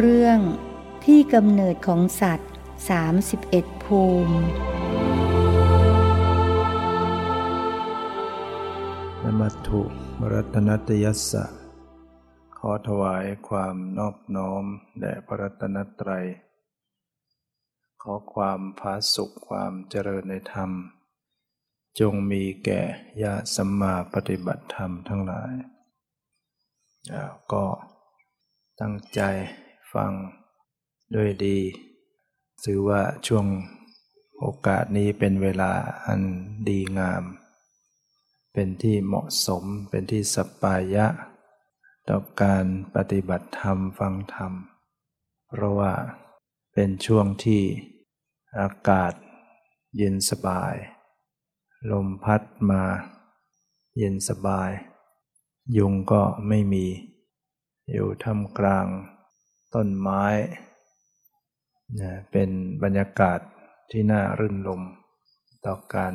เรื่องที่กำเนิดของสัตว์ 31 ภูมิ นมัตถุรัตนัตยัสสะ ขอถวายความนอบน้อมแด่พระรัตนตรัย ขอความผาสุขความเจริญในธรรม จงมีแก่ญาสัมมาปฏิบัติธรรมทั้งหลาย ก็ตั้งใจ ฟังด้วยดีถือว่าช่วงโอกาสนี้เป็นเวลาอันดีงาม เป็นที่เหมาะสมเป็นที่สปายะ ต่อการปฏิบัติธรรมฟังธรรม เพราะว่าเป็นช่วงที่อากาศเย็นสบาย ลมพัดมาเย็นสบาย ยุงก็ไม่มี อยู่ท่ามกลาง ต้นไม้นะเป็นบรรยากาศที่น่ารื่นรมต่อการ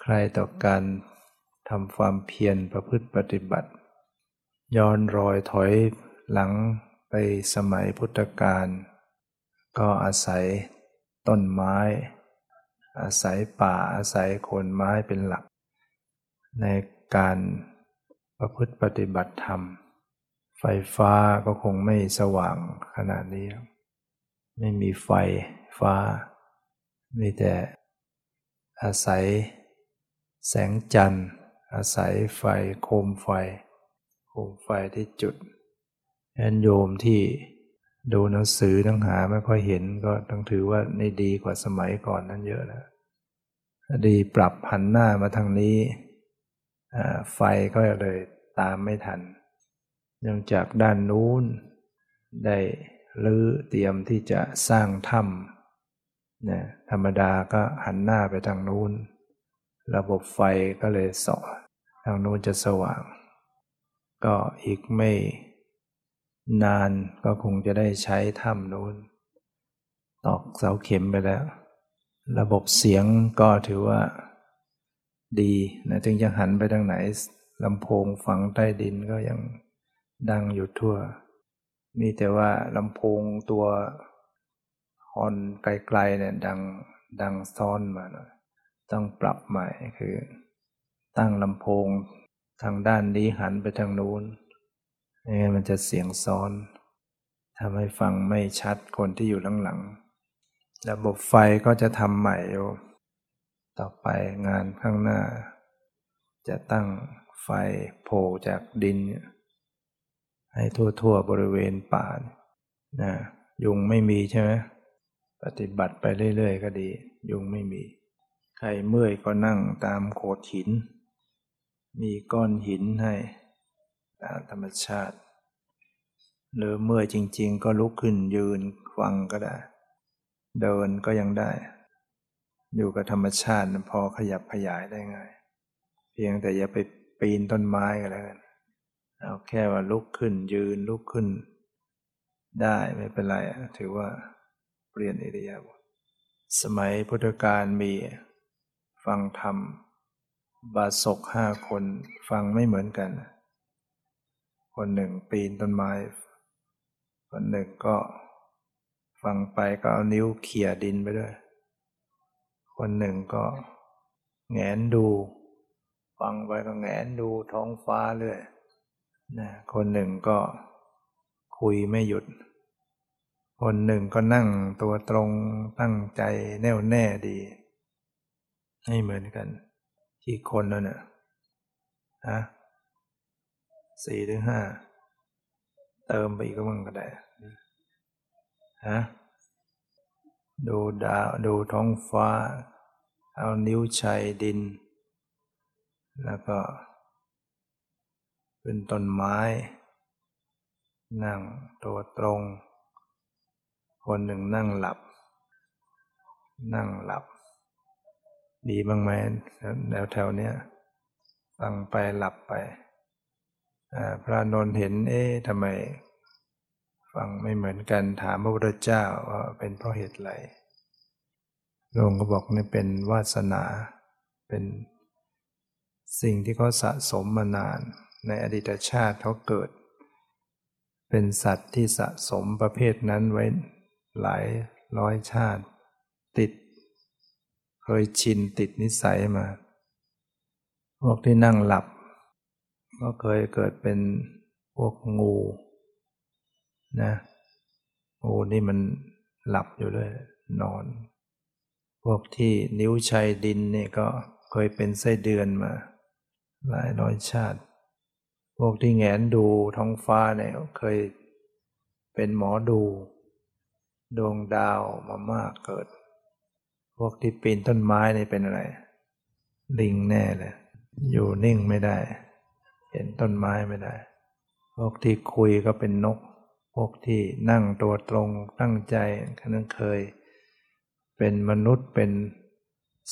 ใครต่อการทำความเพียรประพฤติปฏิบัติ ย้อนรอยถอยหลังไปสมัยพุทธกาลก็อาศัยต้นไม้ อาศัยป่าอาศัยโคนไม้เป็นหลัก ในการประพฤติปฏิบัติธรรม ไฟฟ้าก็คงไม่สว่างขนาดนี้ ไม่มีไฟฟ้า มีแต่อาศัยแสงจันทร์ อาศัยไฟโคมไฟ โคมไฟที่จุดแอนโยมที่ดูหนังสือทั้งหาไม่ค่อยเห็นก็ต้องถือว่าในดีกว่าสมัยก่อนนั้นเยอะนะดีปรับหันหน้ามาทางนี้ไฟก็เลยตามไม่ทัน เนื่องจากด้านนู้น ได้รือเตรียมที่จะสร้างถ้ำนะธรรมดาก็หันหน้าไปทางนู้น ระบบไฟก็เลยส่องทางนู้นจะสว่าง ก็อีกไม่นานก็คงจะได้ใช้ถ้ำนู้น ตอกเสาเข็มไปแล้ว ระบบเสียงก็ถือว่าดีนะจึงจะหันไปทางไหนลำโพงฝังใต้ดินก็ยัง ดังอยู่ทั่ว มีแต่ว่าลำโพงตัวฮอนไกลๆเนี่ยดังดังซ้อนมาหน่อยต้องปรับใหม่คือ ตั้งลำโพงทางด้านนี้หันไปทางนู้นไม่งั้นมันจะเสียงซ้อนทำให้ฟังไม่ชัดคนที่อยู่หลังๆ ระบบไฟก็จะทำใหม่อยู่ ต่อไปงานข้างหน้า จะตั้งไฟโผล่จากดิน ให้ทั่วๆบริเวณป่านะยุงไม่มีใช่ไหมปฏิบัติไปเรื่อยๆก็ดี ยุงไม่มี ใครเมื่อยก็นั่งตามโขดหิน มีก้อนหินให้ตามธรรมชาติ หรือเมื่อยจริง ๆ ก็ลุกขึ้นยืนฟังก็ได้ เดินก็ยังได้ อยู่กับธรรมชาติพอขยับขยายได้ง่าย เพียงแต่อย่าไปปีนต้นไม้ก็แล้วกัน เอาแค่ว่าลุกขึ้นยืนลุกขึ้น ได้ไม่เป็นไรถือว่าเปลี่ยนอิริยาบถสมัยพุทธกาลมีฟังธรรม บาศกห้าคนฟังไม่เหมือนกัน คนหนึ่งปีนต้นไม้ คนหนึ่งก็ฟังไปก็เอานิ้วเขี่ยดินไปด้วย คนหนึ่งก็แงนดู ฟังไปก็แงนดูท้องฟ้าเลย นะคนหนึ่งก็คุยไม่หยุด คนหนึ่งก็นั่งตัวตรงตั้งใจแน่วแน่ดีให้เหมือนกันที่คนนั่นน่ะฮะสี่ถึงห้าเติมไปอีกก็มั่งก็ได้ฮะดูดาวดูท้องฟ้า เอานิ้วชัยดิน แล้วก็ เป็นต้นไม้ นั่งตัวตรง คนหนึ่งนั่งหลับ นั่งหลับ ดีบ้างไหมแนวแถวเนี้ยฟังไปหลับไปพระนนท์เห็น เอ๊ะทำไม ฟังไม่เหมือนกันถามพระพุทธเจ้าว่าเป็นเพราะเหตุไรพระองก็บอกนี่เป็นวาสนา เป็นสิ่งที่เขาสะสมมานาน ในอดีตชาติเขาเกิด เป็นสัตว์ที่สะสมประเภทนั้นไว้หลายร้อยชาติ ติด เคยชินติดนิสัยมา พวกที่นั่งหลับ ก็เคยเกิดเป็นพวกงูนะงูนี่มันหลับอยู่เลยนอน พวกที่นิ้วชัยดินนี่ก็เคยเป็นไส้เดือนมา หลายร้อยชาติ พวกที่แงนดูท้องฟ้าเนี่ยเคยเป็นหมอดู ดวงดาวมามากเกิด พวกที่ปีนต้นไม้นี่เป็นอะไร ลิงแน่เลย อยู่นิ่งไม่ได้ เห็นต้นไม้ไม่ได้ พวกที่คุยก็เป็นนก พวกที่นั่งตัวตรงตั้งใจนั้นเคย เป็นมนุษย์เป็น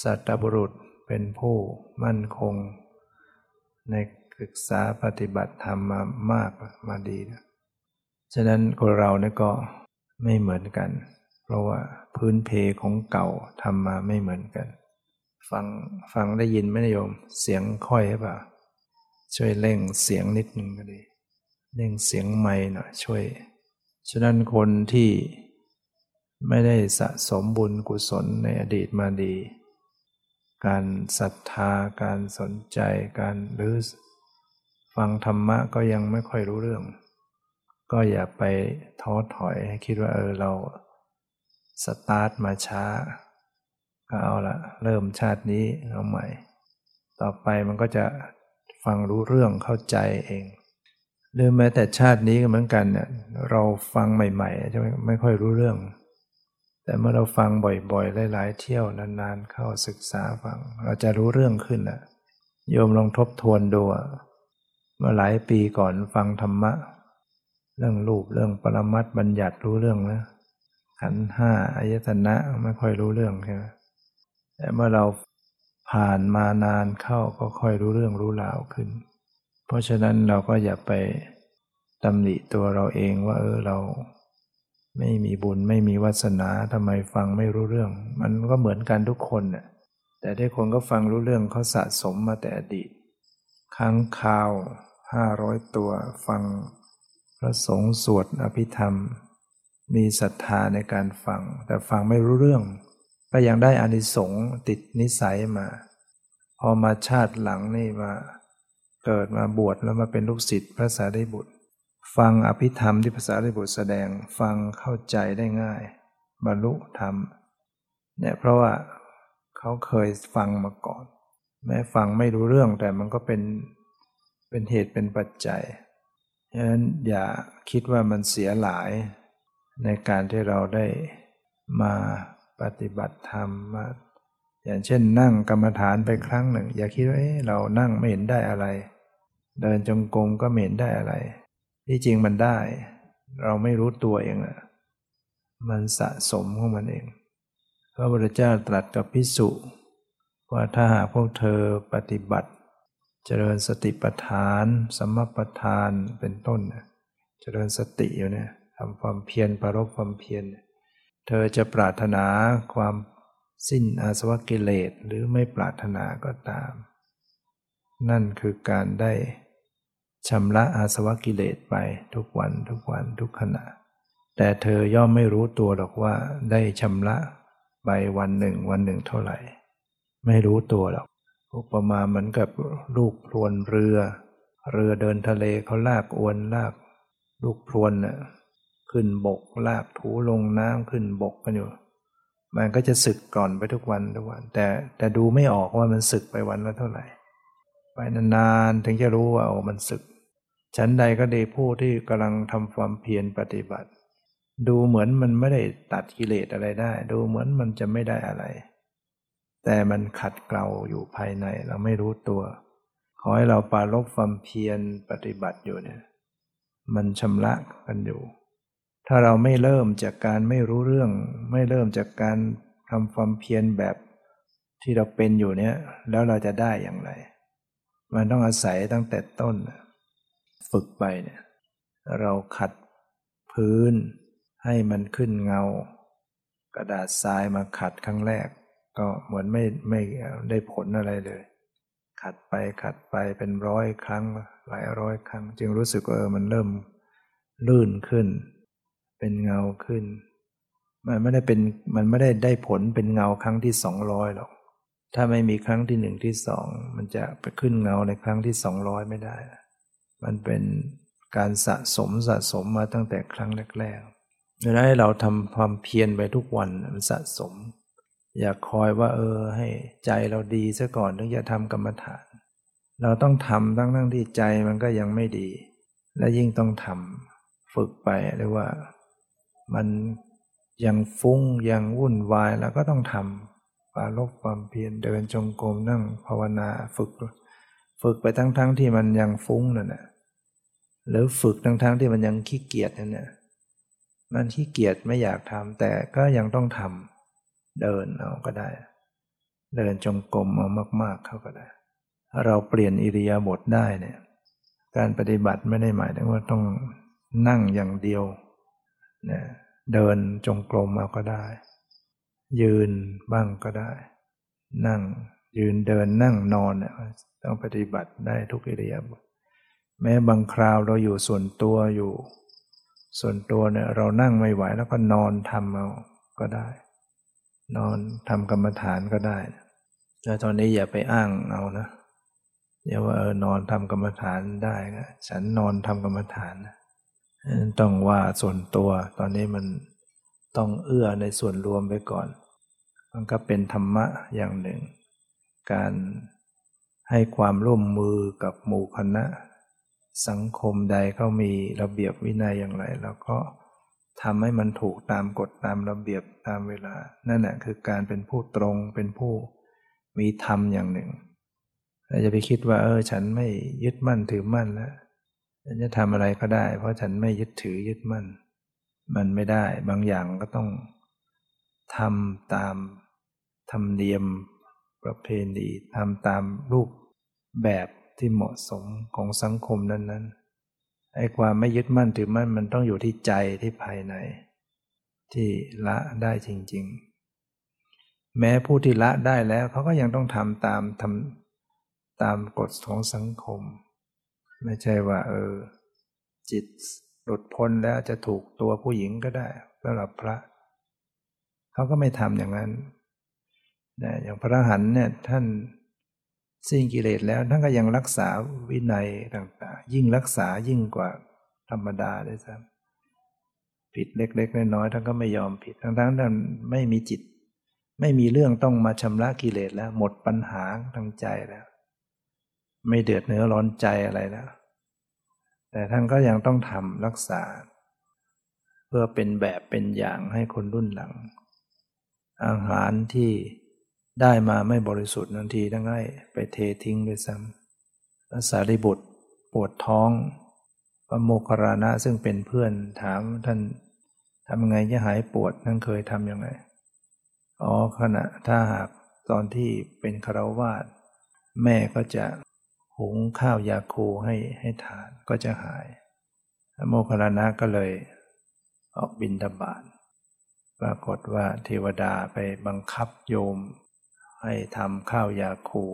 สัตบุรุษเป็นผู้มั่นคง ใน ศึกษาปฏิบัติธรรมมามากมาดีนะฉะนั้นคนเราเนี่ยก็ไม่เหมือนกัน เพราะว่าพื้นเพของเก่าทำมาไม่เหมือนกัน ฟังฟังได้ยินไหมนโยม เสียงค่อยหรือเปล่าช่วยเร่งเสียงนิดนึงก็ดีเร่งเสียงไม่หน่อยช่วย ฉะนั้นคนที่ไม่ได้สะสมบุญกุศลในอดีตมาดี การศรัทธาการสนใจการหรือ ฟังธรรมะก็ยังไม่ค่อยรู้เรื่อง ก็อย่าไปท้อถอยคิดว่าเออเราสตาร์ทมาช้า ก็เอาละเริ่มชาตินี้เอาใหม่ ต่อไปมันก็จะฟังรู้เรื่องเข้าใจเองหรือแม้แต่ชาตินี้ก็เหมือนกันเนี่ยเราฟังใหม่ๆจะไม่ค่อยรู้เรื่อง แต่เมื่อเราฟังบ่อยๆหลายๆเที่ยวนานๆเข้าศึกษาฟัง เราจะรู้เรื่องขึ้นแหละโยมลองทบทวนดู เมื่อหลายปีก่อนฟังธรรมะ เรื่องรูปเรื่องปรมัตบัญญัติรู้เรื่องนะขันห้าอายตนะไม่ค่อยรู้เรื่องใช่ไหมแต่เมื่อเราผ่านมานานเข้าก็ค่อยรู้เรื่องรู้ราวขึ้น เพราะฉะนั้นเราก็อย่าไปตำหนิตัวเราเองว่า เออเรา ไม่มีบุญไม่มีวาสนาทำไมฟังไม่รู้เรื่อง มันก็เหมือนกันทุกคนน่ะแต่ที่คนก็ฟังรู้เรื่องเขาสะสมมาแต่อดีต ครั้งคาวห้าร้อยตัวฟัง พระสงฆ์สวดอภิธรรม มีศรัทธาในการฟัง แต่ฟังไม่รู้เรื่อง ก็ยังได้อานิสงส์ติดนิสัยมา พอมาชาติหลังนี่มาเกิดมาบวชแล้วมาเป็นลูกศิษย์พระสารีบุตร ฟังอภิธรรมที่พระสารีบุตรแสดงฟังเข้าใจได้ง่าย บรรลุธรรมเนี่ยเพราะว่าเขาเคยฟังมาก่อน แม้ฟังไม่รู้เรื่องแต่มันก็เป็นเป็นเหตุเป็นปัจจัยฉะนั้นอย่าคิดว่ามันเสียหลายในการที่เราได้มาปฏิบัติธรรมมาอย่างเช่นนั่งกรรมฐานไปครั้งหนึ่ง อย่าคิดว่าเรานั่งไม่เห็นได้อะไร เดินจงกรมก็ไม่เห็นได้อะไร ที่จริงมันได้ เราไม่รู้ตัวเองอะมันสะสมของมันเอง พระพุทธเจ้าตรัสกับพิสุ ว่าถ้าหากพวกเธอปฏิบัติ เจริญสติปัฏฐานสมปัฏฐานเป็นต้น เจริญสติอยู่เนี่ยทำความเพียรประรบความเพียรเธอจะปรารถนาความสิ้นอาสวะกิเลสหรือไม่ปรารถนาก็ตาม นั่นคือการได้ชำระอาสวะกิเลสไปทุกวันทุกวันทุกขณะ แต่เธอย่อมไม่รู้ตัวหรอกว่าได้ชำระไปวันหนึ่งวันหนึ่งเท่าไหร่ ไม่รู้ตัวหรอกอุปมาเหมือนกับลูกพรวนเรือ เรือเดินทะเลเขาลากอวนลาก ลูกพรวนน่ะขึ้นบกลากถูลงน้ำขึ้นบกกันอยู่ มันก็จะสึกก่อนไปทุกวันทุกวัน แต่แต่ดูไม่ออกว่ามันสึกไปวันละเท่าไหร่ ไปนานๆถึงจะรู้ว่าโอ้มันสึกฉันใดก็ดีผู้ที่กำลังทำความเพียรปฏิบัติ ดูเหมือนมันไม่ได้ตัดกิเลสอะไรได้ ดูเหมือนมันจะไม่ได้อะไร แต่มันขัดเกลาอยู่ภายในเราไม่รู้ตัว ขอให้เราปาลบความเพียรปฏิบัติอยู่เนี่ย มันชำระกันอยู่ ถ้าเราไม่เริ่มจากการไม่รู้เรื่อง ไม่เริ่มจากการทำความเพียรแบบที่เราเป็นอยู่เนี่ย แล้วเราจะได้อย่างไร มันต้องอาศัยตั้งแต่ต้น ฝึกไปเนี่ย เราขัดพื้นให้มันขึ้นเงา กระดาษทรายมาขัดครั้งแรก ก็เหมือนไม่ไม่ได้ผลอะไรเลย ขัดไปขัดไปเป็นร้อยครั้ง หลายร้อยครั้ง จึงรู้สึกว่าเออมันเริ่มลื่นขึ้น เป็นเงาขึ้น มันไม่ได้เป็นมันไม่ได้ได้ผลเป็นเงาครั้งที่สองร้อยหรอก ถ้าไม่มีครั้งที่หนึ่งที่สองมันจะไปขึ้นเงาในครั้งที่สองร้อยไม่ได้ มันเป็นการสะสมสะสมมาตั้งแต่ครั้งแรกๆดังนั้นเราทำความเพียรไปทุกวันมันสะสม อย่าคอยว่า เออ ให้ใจเราดีซะก่อนถึงจะทำกรรมฐาน เราต้องทำตั้งทั้งที่ใจมันก็ยังไม่ดี และยิ่งต้องทำฝึกไปเรียกว่า มันยังฟุ้งยังวุ่นวายแล้วก็ต้องทำปาลบความเพียรเดินจงกรมนั่งภาวนาฝึก ฝึกไปทั้งๆทที่มันยังฟุ้งนั่นแหละหรือฝึกทั้งๆทที่มันยังขี้เกียจนั่นเนี่ยมันขี้เกียจไม่อยากทำแต่ก็ยังต้องทำ เดินเอาก็ได้ เดินจงกรมเอามาก ๆ เข้าก็ได้ เราเปลี่ยนอิริยาบถได้เนี่ย การปฏิบัติไม่ได้หมายถึงว่าต้องนั่งอย่างเดียวเนี่ยเดินจงกรมเอาก็ได้ ยืนบ้างก็ได้ นั่งยืนเดินนั่งนอนเนี่ยต้องปฏิบัติได้ทุกอิริยาบถแม้บางคราวเราอยู่ส่วนตัวอยู่ ส่วนตัวเนี่ยเรานั่งไม่ไหวแล้วก็นอนทำเอาก็ได้ นอนทำกรรมฐานก็ได้แต่ตอนนี้อย่าไปอ้างเอานะอย่าว่าเออนอนทำกรรมฐานได้นะฉันนอนทำกรรมฐานนะต้องว่าส่วนตัว ตอนนี้มันต้องเอื้อในส่วนรวมไปก่อน มันก็เป็นธรรมะอย่างหนึ่ง การให้ความร่วมมือกับหมู่คณะ สังคมใดเขามีระเบียบวินัยอย่างไร แล้วก็ ทำให้มันถูกตามกฎตามระเบียบตามเวลา นั่นแหละคือการเป็นผู้ตรงเป็นผู้มีธรรมอย่างหนึ่งเราจะไปคิดว่า เออ ฉันไม่ยึดมั่นถือมั่นแล้วฉันจะทำอะไรก็ได้ เพราะฉันไม่ยึดถือยึดมั่น มันไม่ได้ บางอย่างก็ต้องทำตามธรรมเนียมประเพณีทำตามรูปแบบที่เหมาะสมของสังคมนั้นๆ ไอ้ความไม่ยึดมั่นถือมั่นมันต้องอยู่ที่ใจที่ภายใน ที่ละได้จริง ๆ แม้ผู้ที่ละได้แล้วเขาก็ยังต้องทำตามทำตามกฎของสังคม ไม่ใช่ว่า เออ จิตหลุดพ้นแล้วจะถูกตัวผู้หญิงก็ได้สำหรับพระ เขาก็ไม่ทำอย่างนั้นนะอย่างพระหันเนี่ยท่าน สิ้นกิเลสแล้วท่านก็ยังรักษาวินัยต่างๆ ยิ่งรักษายิ่งกว่าธรรมดาด้วยซ้ำผิดเล็กๆน้อยๆท่านก็ไม่ยอมผิด ทั้งๆท่านไม่มีจิต ไม่มีเรื่องต้องมาชำระกิเลสแล้ว หมดปัญหาทางใจแล้ว ไม่เดือดเนื้อร้อนใจอะไรแล้ว แต่ท่านก็ยังต้องทำรักษา เพื่อเป็นแบบเป็นอย่างให้คนรุ่นหลัง อาหารที่ ได้มาไม่บริสุทธิ์นันทีทั้งให้ไปเททิ้งด้วยซ้ำพระสารีบุตรปวดท้องพระโมคคารณะซึ่งเป็นเพื่อนถามท่านทำไงจะหายปวดท่านเคยทำยังไงอ๋อขณะถ้าหากตอนที่เป็นคารวาสแม่ก็จะหุงข้าวยาคูให้ให้ทานก็จะหายพระโมคคัลลานะก็เลยออกบินทบาทปรากฏว่าเทวดาไปบังคับโยม ให้ทำข้าวยาคู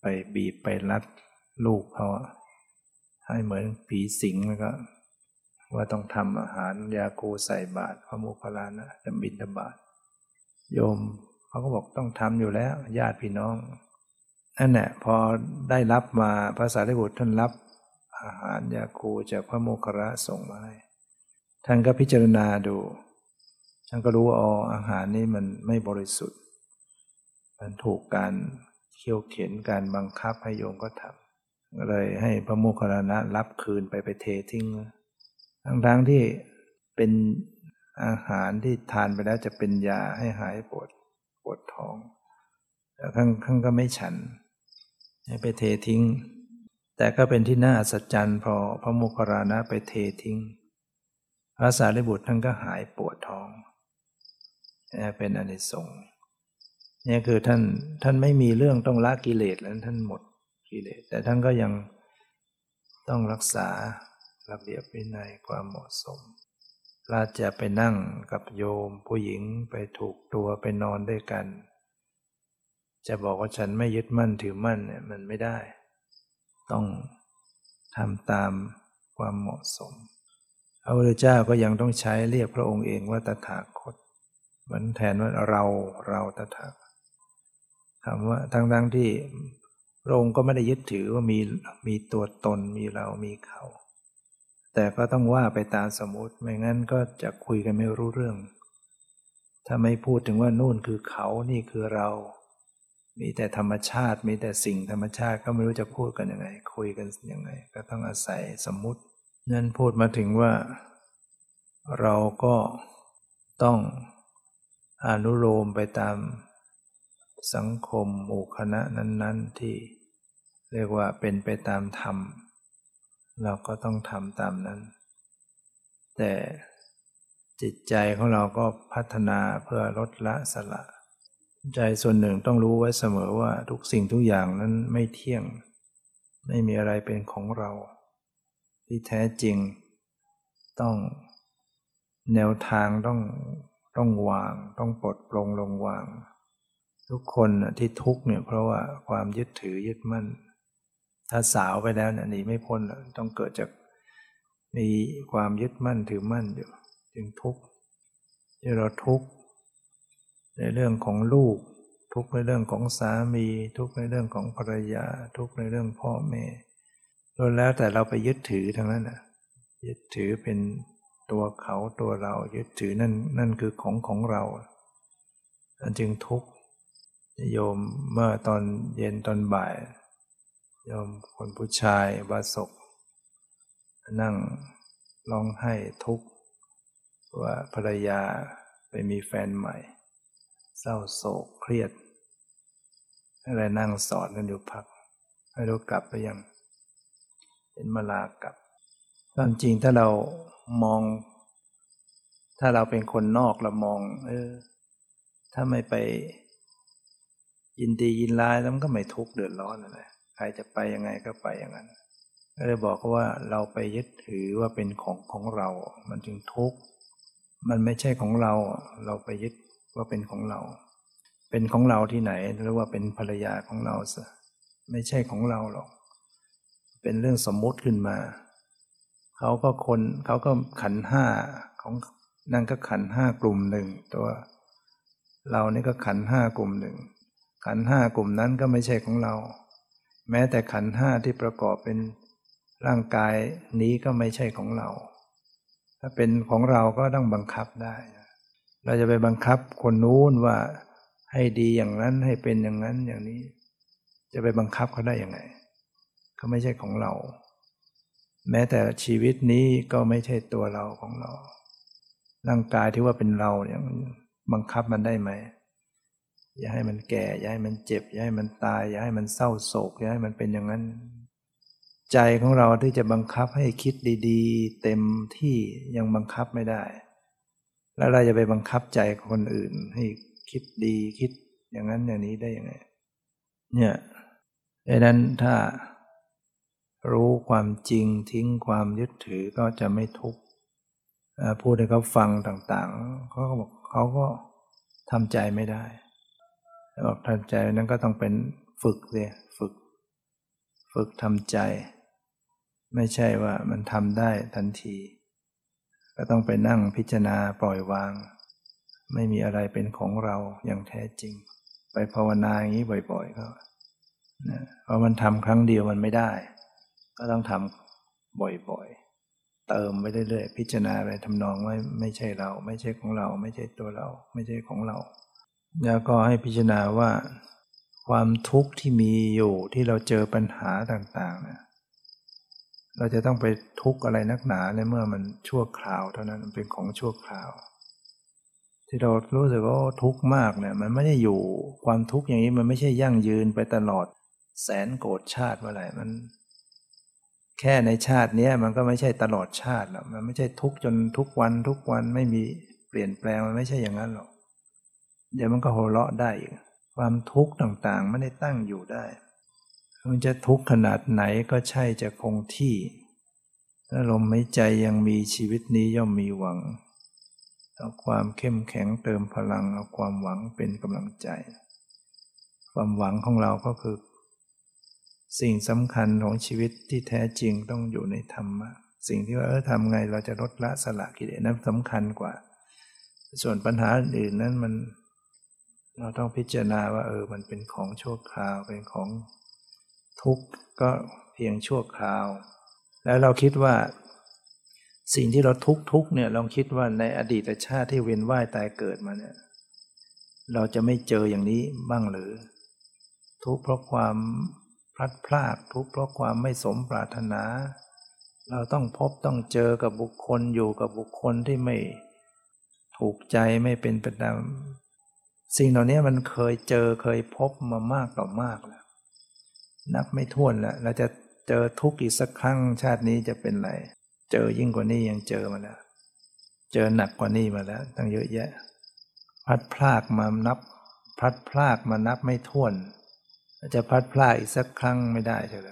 ไปบีบไปรัดลูกเขาให้เหมือนผีสิงแล้วก็ว่าต้องทำอาหารยาคูใส่บาตรพระมุคลานะจะบินทบาทโยมเขาก็บอกต้องทำอยู่แล้ว ญาติพี่น้องนั่นแหละพอได้รับมาพระสารีบุตรท่านรับอาหารยาคูจากพระโมคคระส่งมาให้ท่านก็พิจารณาดูท่านก็รู้ว่าอ๋ออาหารนี้มันไม่บริสุทธิ์ มันถูกการเขี่ยวเข็นการบังคับให้โยมก็ทำเลยให้พระโมคคัลลานะรับคืนไปไปเททิ้งทั้งทั้งที่เป็นอาหารที่ทานไปแล้วจะเป็นยาให้หายปวดปวดท้องแต่ข้างข้างก็ไม่ฉัน ให้ไปเททิ้ง แต่ก็เป็นที่น่าอัศจรรย์พอพระโมคคัลลานะไปเททิ้ง พระสารีบุตรท่านก็หายปวดท้องเป็นอนิสงส์ นี่คือท่านท่านไม่มีเรื่องต้องละกิเลสแล้วท่านหมดกิเลสแต่ท่านก็ยังต้องรักษาระเบียบวินัยความเหมาะสมเราจะไปนั่งกับโยมผู้หญิงไปถูกตัวไปนอนด้วยกัน จะบอกว่าฉันไม่ยึดมั่นถือมั่นเนี่ยมันไม่ได้ ต้องทำตามความเหมาะสมพระพุทธเจ้าก็ยังต้องใช้เรียกพระองค์เองว่าตถาคตมันแทนว่าเราเราตถาคต คำว่าทั้งทั้งที่พระองค์ก็ไม่ได้ยึดถือว่ามีมีตัวตนมีเรามีเขา แต่ก็ต้องว่าไปตามสมมติไม่งั้นก็จะคุยกันไม่รู้เรื่อง ถ้าไม่พูดถึงว่านู่นคือเขานี่คือเรา มีแต่ธรรมชาติ มีแต่สิ่งธรรมชาติก็ไม่รู้จะพูดกันยังไง คุยกันยังไง ก็ต้องอาศัยสมมุตินั่นพูดมาถึงว่า เราก็ต้องอนุโลมไปตาม สังคมหมู่คณะนั้น ๆที่ เรียกว่าเป็นไปตามธรรม เราก็ต้องทำตามนั้น แต่จิตใจของเราก็พัฒนาเพื่อลดละสละ ใจส่วนหนึ่งต้องรู้ไว้เสมอว่าทุกสิ่งทุกอย่างนั้นไม่เที่ยง ไม่มีอะไรเป็นของเรา ที่แท้จริง ต้องแนวทางต้องต้องวาง ต้องปลดปลงลงวาง ทุกคนที่ทุกเนี่ยเพราะว่าความยึดถือยึดมั่น ถ้าสาวไปแล้วเนี่ยหนีไม่พ้นต้องเกิดจากมีความยึดมั่นถือมั่นอยู่จึงทุกข์ที่เราทุกข์ในเรื่องของลูก ทุกข์ในเรื่องของสามี ทุกข์ในเรื่องของภรรยา ทุกข์ในเรื่องพ่อแม่ล้วนแล้วแต่เราไปยึดถือทั้งนั้นนะยึดถือเป็นตัวเขาตัวเรายึดถือนั่นนั่นคือของของเราอันจึงทุกข์ โยมเมื่อตอนเย็นตอนบ่าย โยมคนผู้ชายบาศก นั่งร้องไห้ทุกข์ว่าภรรยาไปมีแฟนใหม่ เศร้าโศกเครียดอะไรนั่งสอนกันอยู่พักไม่รู้กลับไปยังเป็นมาลากลับความจริงถ้าเรามอง ถ้าเราเป็นคนนอกเรามอง เออ ถ้าไม่ไป ยินดียินร้ายแล้วมันก็ไม่ทุกข์เดือดร้อนอะไรใครจะไปยังไงก็ไปอย่างนั้นก็เลยบอกว่าเราไปยึดถือว่าเป็นของของเรา มันจึงทุกข์มันไม่ใช่ของเรา เราไปยึดว่าเป็นของเรา เป็นของเราที่ไหนหรือว่าเป็นภรรยาของเราซะไม่ใช่ของเราหรอก เป็นเรื่องสมมุติขึ้นมา เขาก็คนเขาก็ขันห้าของนั่นก็ขันห้ากลุ่มหนึ่งตัว เรานี่ก็ขันห้ากลุ่มหนึ่ง ขันห้ากลุ่มนั้นก็ไม่ใช่ของเรา แม้แต่ขันห้าที่ประกอบเป็นร่างกายนี้ก็ไม่ใช่ของเรา ถ้าเป็นของเราก็ต้องบังคับได้ เราจะไปบังคับคนนู้นว่าให้ดีอย่างนั้นให้เป็นอย่างนั้นอย่างนี้ จะไปบังคับเขาได้ยังไงก็ไม่ใช่ของเรา แม้แต่ชีวิตนี้ก็ไม่ใช่ตัวเราของเรา ร่างกายที่ว่าเป็นเราเนี่ยบังคับมันได้ไหม อย่าให้มันแก่ อย่าให้มันเจ็บ อย่าให้มันตาย อย่าให้มันเศร้าโศก อย่าให้มันเป็นอย่างนั้น ใจของเราที่จะบังคับให้คิดดีๆ เต็มที่ยังบังคับไม่ได้ แล้วเราจะไปบังคับใจคนอื่น ให้คิดดีคิดอย่างนั้นอย่างนี้ได้ยังไง เนี่ยดังนั้นถ้ารู้ความจริงทิ้งความยึดถือก็จะไม่ทุกข์พูดให้เขาฟังต่างๆเขาก็บอกเขาก็ทำใจไม่ได้ บอกทำใจนั้นก็ต้องเป็นฝึกเลยฝึก ฝึกทำใจ ไม่ใช่ว่ามันทำได้ทันที ก็ต้องไปนั่งพิจารณาปล่อยวาง ไม่มีอะไรเป็นของเราอย่างแท้จริง ไปภาวนาอย่างนี้บ่อยๆก็เพราะมันทำครั้งเดียวมันไม่ได้ ก็ต้องทำบ่อยๆ เติมไปเรื่อยๆ พิจารณาอะไรทำนองว่าไม่ใช่เรา ไม่ใช่ของเรา ไม่ใช่ตัวเรา ไม่ใช่ของเรา แล้วก็ให้พิจารณาว่าความทุกข์ที่มีอยู่ที่เราเจอปัญหาต่างๆเนี่ยเราจะต้องไปทุกข์อะไรนักหนาในเมื่อมันชั่วคราวเท่านั้นมันเป็นของชั่วคราว ที่เรารู้สึกว่าทุกข์มากเนี่ยมันไม่ได้อยู่ความทุกข์อย่างนี้มันไม่ใช่ยั่งยืนไปตลอดแสนโกรธชาติเมื่อไหร่มัน แค่ในชาตินี้มันก็ไม่ใช่ตลอดชาติหรอกมันไม่ใช่ทุกจนทุกวันทุกวันไม่มีเปลี่ยนแปลงมันไม่ใช่อย่างนั้นหรอก เดี๋ยวมันก็โหเราะได้อีกความทุกข์ต่างๆไม่ได้ตั้งอยู่ได้ มันจะทุกข์ขนาดไหนก็ใช่จะคงที่ถ้าลมหายใจยังมีชีวิตนี้ย่อมมีหวัง เอาความเข้มแข็งเติมพลัง เอาความหวังเป็นกำลังใจ ความหวังของเราก็คือ สิ่งสำคัญของชีวิตที่แท้จริงต้องอยู่ในธรรมะ สิ่งที่ว่าเออทำไงเราจะลดละสละกิเลสนั้นสำคัญกว่า ส่วนปัญหาอื่นนั้นมัน เราต้องพิจารณาว่าเออมันเป็นของชั่วคราวเป็นของทุกข์ก็เพียงชั่วคราว แล้วเราคิดว่า สิ่งที่เราทุกทุกเนี่ยลองคิดว่าในอดีตชาติที่เวียนว่ายตายเกิดมาเนี่ย เราจะไม่เจออย่างนี้บ้างหรือ ทุกเพราะความพลัดพราก ทุกเพราะความไม่สมปรารถนา เราต้องพบต้องเจอกับบุคคลอยู่กับบุคคลที่ไม่ถูกใจไม่เป็นไปตาม สิ่งเหล่านี้มันเคยเจอเคยพบมามากต่อมากแล้ว นับไม่ถ้วนแล้วเราจะเจอทุกข์อีกสักครั้งชาตินี้จะเป็นไร เจอยิ่งกว่านี้ยังเจอมาแล้ว เจอหนักกว่านี้มาแล้วตั้งเยอะแยะ พัดพลากมานับ พัดพลากมานับไม่ถ้วนจะพัดพลากอีกสักครั้งไม่ได้ใช่ไหม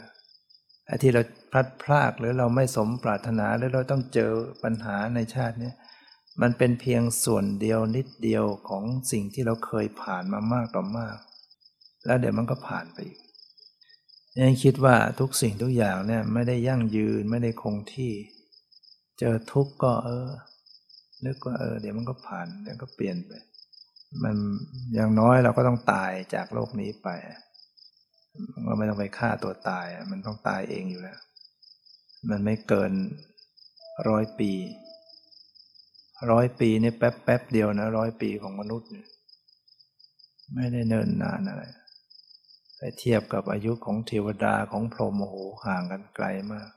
ไอ้ที่เราพัดพลากหรือเราไม่สมปรารถนาหรือเราต้องเจอปัญหาในชาตินี้ มันเป็นเพียงส่วนเดียวนิดเดียวของสิ่งที่เราเคยผ่านมามากต่อมาก แล้วเดี๋ยวมันก็ผ่านไปอีกยังคิดว่าทุกสิ่งทุกอย่างเนี่ยไม่ได้ยั่งยืนไม่ได้คงที่ เจอทุกข์ก็เออนึกว่าเออ เดี๋ยวมันก็ผ่านเดี๋ยวก็เปลี่ยนไป มันอย่างน้อยเราก็ต้องตายจากโลกนี้ไปเราไม่ต้องไปฆ่าตัวตาย มันต้องตายเองอยู่แล้ว มันไม่เกินร้อยปี ร้อยปีนี่แป๊บแป๊บเดียวนะร้อยปีของมนุษย์ ไม่ได้เนินนานอะไรไปเทียบกับอายุของเทวดาของพรหมโอ้โหห่างกันไกลมาก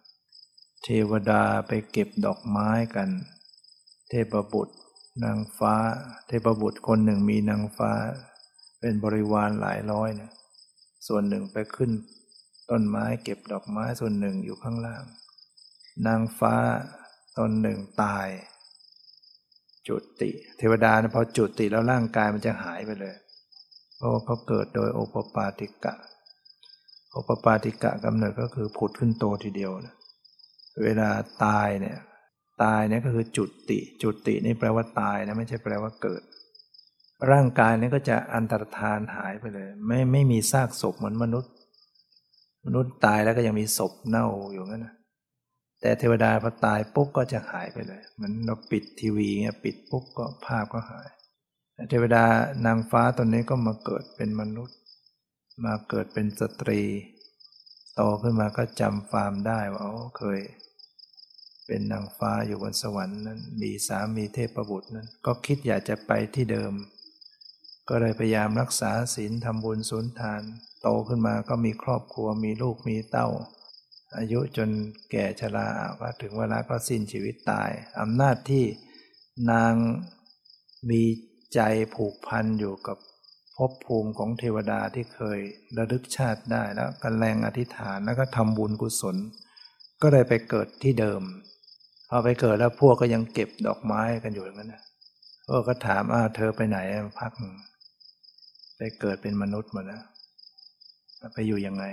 เทวดาไปเก็บดอกไม้กัน เทพบุตร นางฟ้า เทพบุตรคนหนึ่งมีนางฟ้า เป็นบริวารหลายร้อยเนี่ยส่วนหนึ่งไปขึ้น ต้นไม้เก็บดอกไม้ส่วนหนึ่งอยู่ข้างล่าง นางฟ้าตนหนึ่งตาย จุติ เทวดานะพอจุติแล้วร่างกายมันจะหายไปเลย เพราะเขาเกิดโดยโอปปาติกะโอปปาติกะกำเนิดก็คือผุดขึ้นโตทีเดียวนะเวลาตายเนี่ย ตายเนี่ยก็คือจุติ จุตินี่แปลว่าตายนะไม่ใช่แปลว่าเกิด ร่างกายนี่ก็จะอันตรธานหายไปเลย ไม่ไม่มีซากศพเหมือนมนุษย์ มนุษย์ตายแล้วก็ยังมีศพเน่าอยู่งั้นนะ แต่เทวดาพอตายปุ๊บก็จะหายไปเลยเหมือนเราปิดทีวีเงี้ยปิดปุ๊บก็ภาพก็หาย เทวดานางฟ้าตนนี้ก็มาเกิดเป็นมนุษย์ มาเกิดเป็นสตรีโตขึ้นมาก็จำฟามได้ว่าอ๋อเคย เป็นนางฟ้าอยู่บนสวรรค์นั้น มีสามีเทพประบุตรนั้น ก็คิดอยากจะไปที่เดิม ก็เลยพยายามรักษาศีลทำบุญสุนทาน โตขึ้นมาก็มีครอบครัวมีลูกมีเต้า อายุจนแก่ชราก็ถึงเวลาก็สิ้นชีวิตตายอำนาจที่นางมีใจผูกพันอยู่กับภพภูมิของเทวดาที่เคยระลึกชาติได้แล้วกันแรงอธิษฐานแล้วก็ทำบุญกุศล ก็เลยไปเกิดที่เดิมพอไปเกิดแล้วพวกก็ยังเก็บดอกไม้กันอยู่อย่างนั้นนะพวกก็ถามอ้าเธอไปไหนพักไปเกิดเป็นมนุษย์มาแล้วไปอยู่ยังไง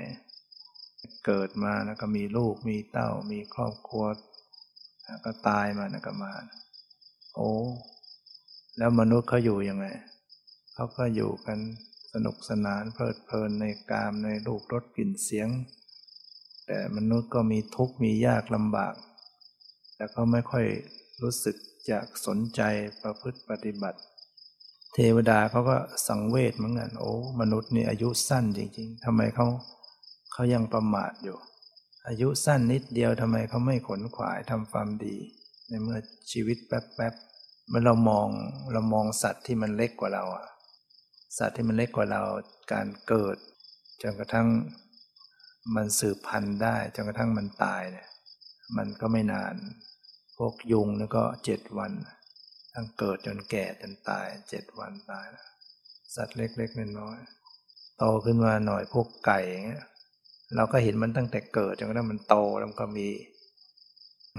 เกิดมาแล้วก็มีลูกมีเต้า มีครอบครัวแล้วก็ตายมาแล้วก็มา โอ้แล้วมนุษย์เขาอยู่ยังไงเขาก็อยู่กันสนุกสนานเพลิดเพลินในกามในรูปรสกลิ่นเสียง แต่มนุษย์ก็มีทุกข์มียากลำบาก แต่ก็ไม่ค่อยรู้สึกอยากสนใจประพฤติปฏิบัติ เทวดาเขาก็สังเวชเหมือนกันโอ้ มนุษย์นี่อายุสั้นจริง ๆทำไมเขา เขายังประมาทอยู่ อายุสั้นนิดเดียวทำไมเขาไม่ขนขวายทำความดี ในเมื่อชีวิตแป๊บๆเมื่อเรามองเรามองสัตว์ที่มันเล็กกว่าเราอะสัตว์ที่มันเล็กกว่าเราการเกิดจนกระทั่งมันสืบพันธุ์ได้จนกระทั่งมันตายเนี่ยมันก็ไม่นาน พวกยุงนี่ก็เจ็ดวันทั้งเกิดจนแก่จนตายเจ็ดวันตายแล้วสัตว์เล็กๆน้อยๆโตขึ้นมาหน่อยพวกไก่อย่างเงี้ย เราก็เห็นมันตั้งแต่เกิดจนกระทั่งมันโตแล้วก็มี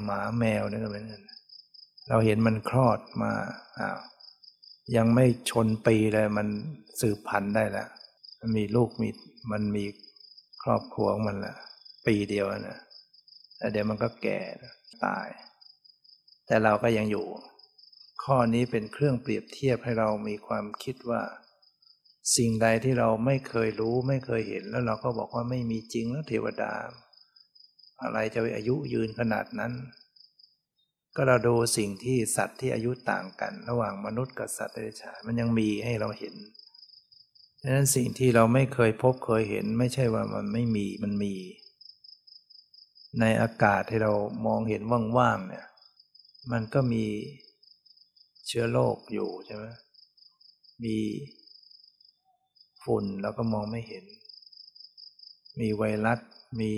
หมาแมวนี่ก็เหมือนกันเราเห็นมันคลอดมาอ้าวยังไม่ชนปีเลยมันสืบพันธุ์ได้แล้วมันมีลูกมีมันมีครอบครัวของมันละปีเดียวนะแต่เดี๋ยวมันก็แก่ตาย แต่เราก็ยังอยู่ ข้อนี้เป็นเครื่องเปรียบเทียบให้เรามีความคิดว่า สิ่งใดที่เราไม่เคยรู้ไม่เคยเห็น แล้วเราก็บอกว่าไม่มีจริงแล้วเทวดา อะไรจะอายุยืนขนาดนั้น ก็เราดูสิ่งที่สัตว์ที่อายุต่างกัน ระหว่างมนุษย์กับสัตว์เดรัจฉานมันยังมีให้เราเห็นดังนั้นสิ่งที่เราไม่เคยพบเคยเห็น ไม่ใช่ว่ามันไม่มีมันมี ในอากาศที่เรามองเห็นว่างๆเนี่ย มันก็มีเชื้อโรคอยู่ใช่ไหมมี ฝุ่นเราก็มองไม่เห็น มีไวรัสมี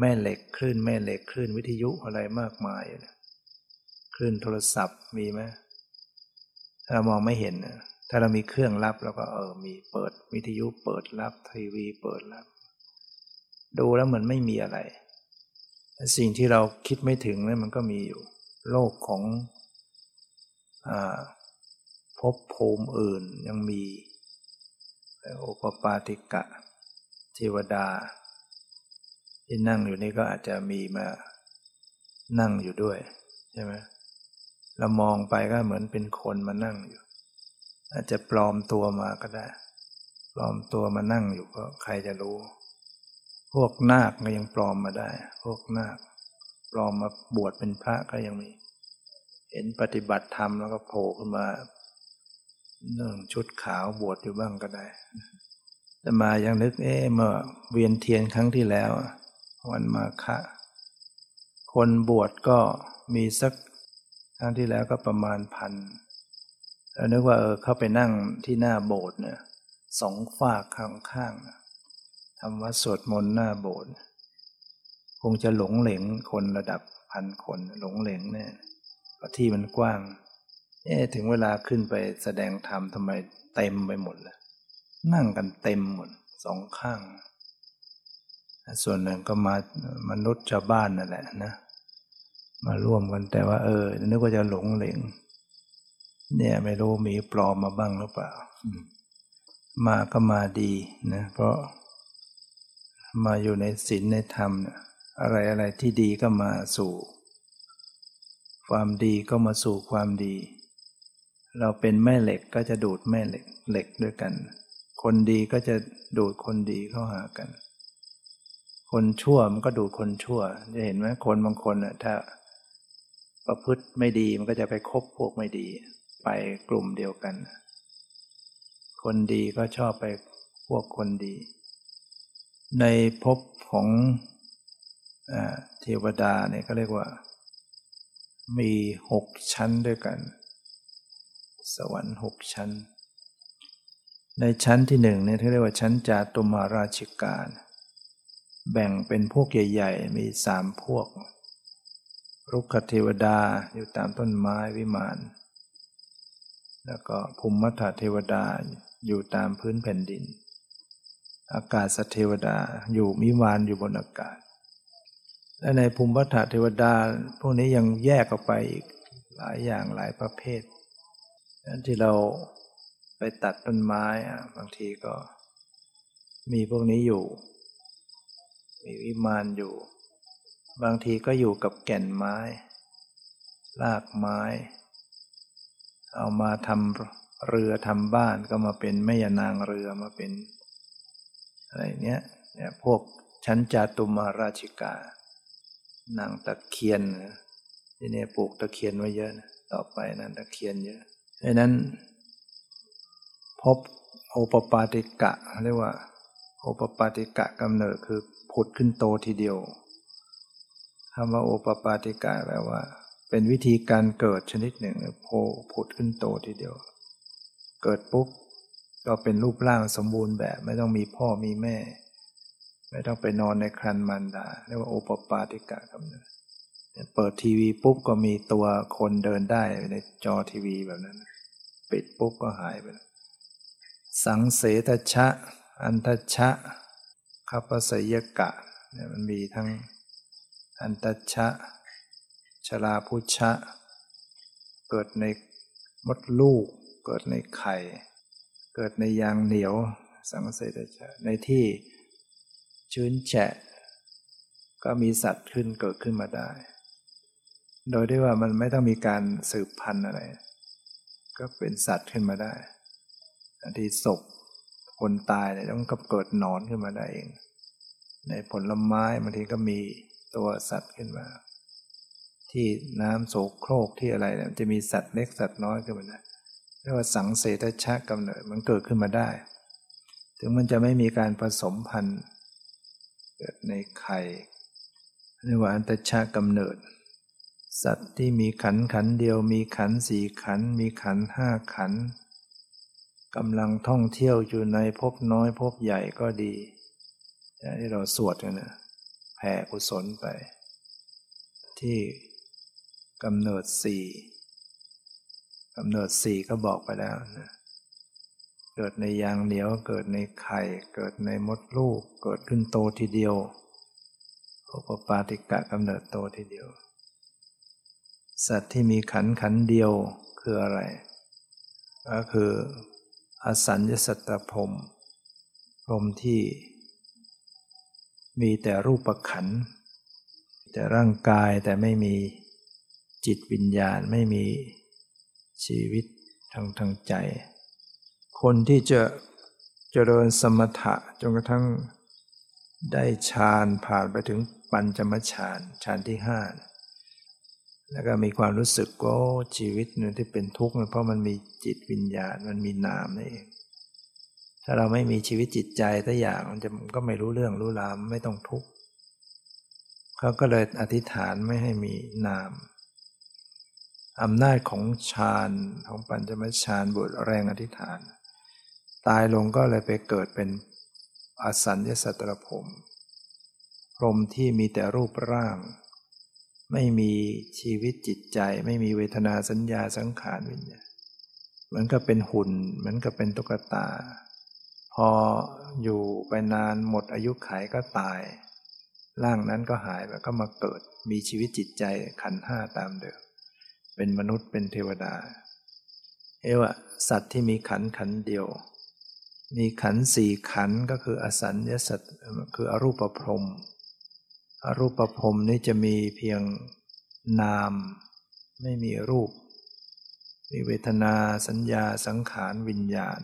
แม่เหล็กคลื่นแม่เหล็กคลื่นวิทยุอะไรมากมายคลื่นโทรศัพท์มีไหมถ้าเรามองไม่เห็นถ้าเรามีเครื่องรับเราก็เออมีเปิดวิทยุเปิดรับทีวีเปิดรับ ดูแล้วเหมือนไม่มีอะไร สิ่งที่เราคิดไม่ถึงนั่นมันก็มีอยู่โลกของภพภูมิอื่นยังมี อปปาติกะเทวดา ที่นั่งอยู่นี่ก็อาจจะมีมานั่งอยู่ด้วย ใช่ไหมเรามองไปก็เหมือนเป็นคนมานั่งอยู่ อาจจะปลอมตัวมาก็ได้ ปลอมตัวมานั่งอยู่ก็ใครจะรู้ พวกนาคก็ยังปลอมมาได้ พวกนาค ปลอมมาบวชเป็นพระก็ยังมี เห็นปฏิบัติธรรมแล้วก็โผล่ขึ้นมา เรื่องชุดขาวบวชอยู่บ้างก็ได้แต่มายังนึกเอ๊ะเมื่อเวียนเทียนครั้งที่แล้ว วันมาฆะคนบวชก็มีสักครั้งที่แล้วก็ประมาณพันแล้วนึกว่าเออเข้าไปนั่งที่หน้าโบสถ์เนี่ยสองฝากข้างข้างทำวัดสวดมนต์หน้าโบสถ์คงจะหลงเหลงคนระดับพันคนหลงเหลงแน่เพราะที่มันกว้าง เอ๊ถึงเวลาขึ้นไปแสดงธรรมทำไมเต็มไปหมดเลยนั่งกันเต็มหมดสองข้าง ส่วนหนึ่งก็มามนุษย์ชาวบ้านนั่นแหละนะ มาร่วมกันแต่ว่า เออ นึกว่าจะหลงเหลงเนี่ยไม่รู้มีปลอมมาบ้างหรือเปล่า มาก็มาดีนะ เพราะมาอยู่ในศีลในธรรมนะอะไรอะไรที่ดีก็มาสู่ ความดีก็มาสู่ความดี เราเป็นแม่เหล็กก็จะดูดแม่เหล็กเหล็กด้วยกัน คนดีก็จะดูดคนดีเข้าหากัน คนชั่วมันก็ดูดคนชั่ว จะเห็นไหมคนบางคนน่ะถ้าประพฤติไม่ดีมันก็จะไปคบพวกไม่ดี ไปกลุ่มเดียวกัน คนดีก็ชอบไปพวกคนดี ในภพของเทวดาเนี่ยก็เรียกว่า มีหกชั้นด้วยกัน สวรรค์หกชั้น ในชั้นที่หนึ่งเนี่ยที่เรียกว่าชั้นจาตุมาราชิกาแบ่งเป็นพวกใหญ่ ๆ มีสามพวก รุกขเทวดาอยู่ตามต้นไม้วิมาน แล้วก็ภูมิมัทเทวดาอยู่ตามพื้นแผ่นดิน อากาศเทวดาอยู่มิมานอยู่บนอากาศ และในภูมิมัทเทวดา พวกนี้ยังแยกออกไปอีกหลายอย่างหลายประเภท ที่เราไปตัดต้นไม้บางทีก็มีพวกนี้อยู่ มีวิมานอยู่ บางทีก็อยู่กับแก่นไม้ รากไม้ เอามาทำเรือทำบ้านก็มาเป็นแม่ยานางเรือมาเป็น อะไรเนี้ยเนี่ยพวกชั้นจาตุมาราชิกา นางตะเคียนที่เนี่ยปลูกตะเคียนไว้เยอะนะต่อไปนั้นตะเคียนเยอะ ดังนั้นพบโอปปาติกะเรียกว่าโอปปาติกะกำเนิดคือผุดขึ้นโตทีเดียวคำว่าโอปปาติกะแปลว่า เป็นวิธีการเกิดชนิดหนึ่งโพผุดขึ้นโตทีเดียว เกิดปุ๊บก็เป็นรูปร่างสมบูรณ์แบบ ไม่ต้องมีพ่อมีแม่ ไม่ต้องไปนอนในครันมารดาเรียกว่าโอปปาติกะกำเนิด เปิดทีวีปุ๊บก็มีตัวคนเดินได้ในจอทีวีแบบนั้น ปิดปุ๊บก็หายไปสังเสตชะ อันทชะคัพสยกะเนี่ยมันมีทั้งอันตชะ ชลาพุชะ เกิดในมดลูก เกิดในไข่ เกิดในยางเหนียว สังเสตชะ ในที่ชื้นแฉะ ก็มีสัตว์ขึ้นเกิดขึ้นมาได้ โดยที่ว่ามันไม่ต้องมีการสืบพันธุ์อะไร ก็เป็นสัตว์ขึ้นมาได้ที่ศพคนตายเนี่ยต้องก็เกิดนอนขึ้นมาได้เอง ในผลไม้บางทีก็มีตัวสัตว์ขึ้นมา ที่น้ำโสโครกที่อะไรเนี่ยจะมีสัตว์เล็กสัตว์น้อยขึ้นมาได้เรียกว่าสังเสตชะกำเนิดมันเกิดขึ้นมาได้ ถึงมันจะไม่มีการผสมพันธุ์เกิดในไข่เรียกว่าอันตชะกำเนิด สัตว์ที่มีขันขันเดียวมีขันสี่ขันมีขันห้าขันกำลังท่องเที่ยวอยู่ในภพน้อยภพใหญ่ก็ดีที่เราสวดกันนะแผ่กุศลไป ที่กำเนิดสี่กำเนิดสี่ก็บอกไปแล้วนะเกิดในยางเหนียวเกิดในไข่ เกิดในมดลูก เกิดขึ้นโตทีเดียวโอปปาติกะกำเนิดโตทีเดียว สัตว์ที่มีขันขันเดียวคืออะไร ก็คืออสัญญสัตตพรมพรมที่มีแต่รูปขัน แต่ร่างกายแต่ไม่มีจิตวิญญาณไม่มีชีวิตทางทางใจ คนที่จะจะเจริญสมถะจนกระทั่งได้ฌานผ่านไปถึงปัญจมฌานฌานที่ห้า แล้วก็มีความรู้สึกว่าชีวิตเนี่ยที่เป็นทุกข์เพราะมันมีจิตวิญญาณมันมีนามนี่เองถ้าเราไม่มีชีวิตจิตใจแต่อย่างมันจะก็ไม่รู้เรื่องรู้รามไม่ต้องทุกข์เขาก็เลยอธิษฐานไม่ให้มีนามอำนาจของฌานของปัญจมฌานบุตรแรงอธิษฐาน ตายลงก็เลยไปเกิดเป็นอสัญญสัตตรพรมพรมที่มีแต่รูปร่าง ไม่มีชีวิตจิตใจ ไม่มีเวทนาสัญญาสังขารวิญญาณมือนกับเป็นหุ่นมือนกับเป็นตุ๊กตา พออยู่ไปนานหมดอายุขัยก็ตาย ร่างนั้นก็หายแล้วก็มาเกิด มีชีวิตจิตใจขันห้าตามเดิม เป็นมนุษย์เป็นเทวดา เอวะสัตว์ที่มีขันขันเดียว มีขันสี่ขันก็คืออสัญญสัตว์คืออรูปพรม อรูปพรมนี่จะมีเพียงนาม ไม่มีรูป มีเวทนาสัญญาสังขารวิญญาณ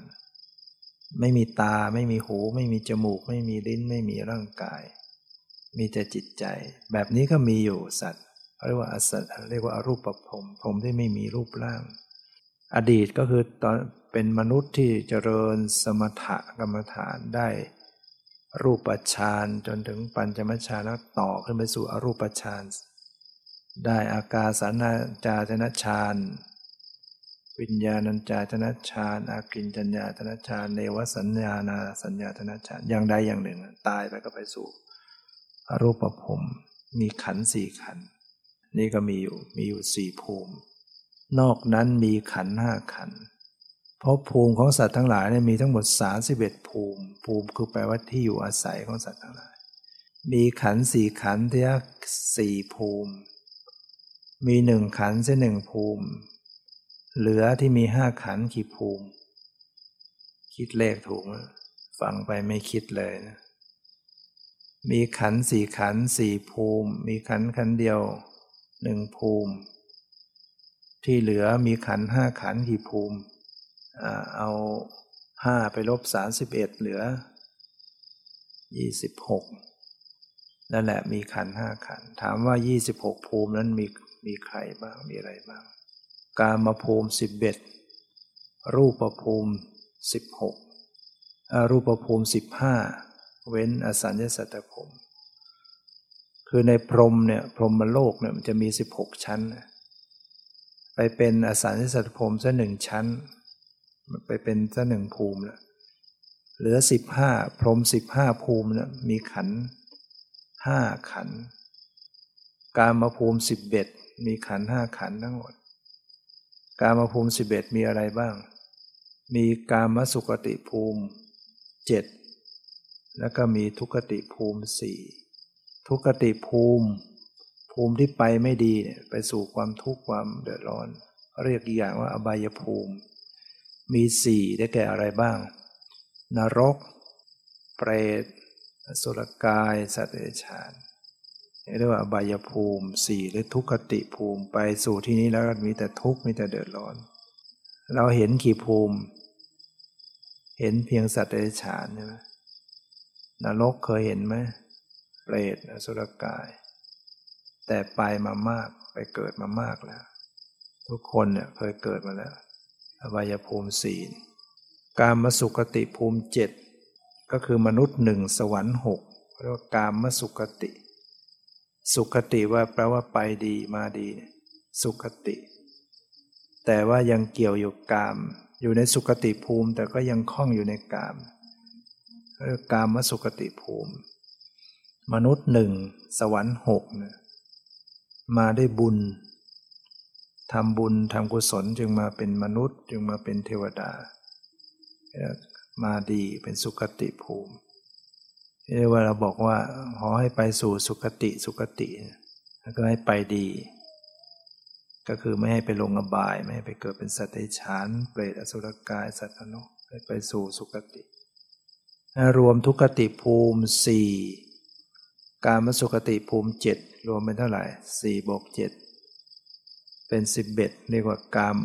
ไม่มีตาไม่มีหู ไม่มีจมูก ไม่มีลิ้นไม่มีร่างกาย มีแต่จิตใจ แบบนี้ก็มีอยู่สัตว์เรียกว่าอสัตว์เรียกว่าอารูปภพพรมที่ไม่มีรูปร่าง อดีตก็คือตอนเป็นมนุษย์ที่เจริญสมถกรรมฐานได้ รูปฌานจนถึงปัญจมฌานแล้วต่อขึ้นไปสู่อรูปฌานได้อากาสานาจาจนฌานวิญญาณัญจาจนฌานอากินจัญญาจนฌานเนวสัญญานาสัญญาจนฌานอย่างใดอย่างหนึ่ง ตายไปก็ไปสู่อรูปภพมีขันสี่ขัน นี่ก็มีอยู่มีอยู่สี่ภูมิ นอกนั้นมีขันห้าขันเราะภูมิของสัตว์ทั้งหลายเนี่ยมีทั้งหมดสาสิบเอ็ดภูมิ ภูมิคือแปลว่าที่อยู่อาศัยของสัตว์ทั้งหลาย มีขันสี่ขันที่สี่ภูมิ มีหนึ่งขันเส้นหนึ่งภูมิ เหลือที่มีห้าขันกี่ภูมิ คิดเลขถูกฟังไปไม่คิดเลยนะมีขันสี่ขันสี่ภูมิ มีขันขันเดียวหนึ่งภูมิ ที่เหลือมีขันห้าขันกี่ภูมิ เอาห้าไปลบสามสิบเอ็ดเหลือยี่สิบหกนั่นแหละมีขันห้าขัน ถามว่ายี่สิบหกภูมินั้นมีมีใครบ้างมีอะไรบ้าง กามาภูมิสิบเอ็ดรูปภูมิสิบหกรูปภูมิสิบห้าเว้นอสัญญาสัตตภูมิคือในพรมเนี่ยพรหมโลกเนี่ยมันจะมีสิบหกชั้น ไปเป็นอสัญญสัตพรมซะหนึ่งชั้น ไปเป็นซะหนึ่งภูมิแล้วเหลือสิบห้าพรมสิบห้าภูมิเนี่ยมีขันห้าขัน การมาภูมิสิบเอ็ดมีขันห้าขันทั้งหมด การมาภูมิสิบเอ็ดมีอะไรบ้าง มีการมสุกติภูมิเจ็ดแล้วก็มีทุกติภูมิสี่ทุกติภูมิ ภูมิที่ไปไม่ดีเนี่ยไปสู่ความทุกข์ความเดือดร้อน เรียกอีกอย่างว่าอบายภูมิ มีสี่ได้แก่อะไรบ้าง นรก เปรตสุรกาย สัตว์เดรัจฉานเรียกว่าอบายภูมิสี่หรือทุกขติภูมิไปสู่ที่นี้แล้วมีแต่ทุกข์มีแต่เดือดร้อน เราเห็นขี่ภูมิ เห็นเพียงสัตว์เดรัจฉานใช่ไหมนรกเคยเห็นไหมเปรตอสุรกาย แต่ไปมามากไปเกิดมามากแล้ว ทุกคนเนี่ยเคยเกิดมาแล้ว อบายภูมิสี่การมสุกติภูมิเจ็ดก็คือมนุษย์หนึ่งสวรรค์หกเรียกว่าการมสุกติ สุขติว่าแปลว่าไปดีมาดี สุขติ แต่ว่ายังเกี่ยวอยู่กาม อยู่ในสุขติภูมิ แต่ก็ยังคล้องอยู่ในกามเรียกกามมสุขติภูมิ มนุษย์หนึ่งสวรรค์หกมาได้บุญ ทำบุญทำกุศลจึงมาเป็นมนุษย์ จึงมาเป็นเทวดา มาดีเป็นสุขติภูมิเรียกว่าเราบอกว่าขอให้ไปสู่สุขติสุขติ แล้วก็ให้ไปดี ก็คือไม่ให้ไปลงอบาย ไม่ให้ไปเกิดเป็นสัตว์เดรัจฉานเปรตอสุรกายสัตว์นรกให้ไปสู่สุขติ รวมทุกติภูมิสี่การมสุขติภูมิเจ็ดรวมเป็นเท่าไหร่สี่บวกเจ็ด เป็นสิบเอ็ดเรียกว่ากาม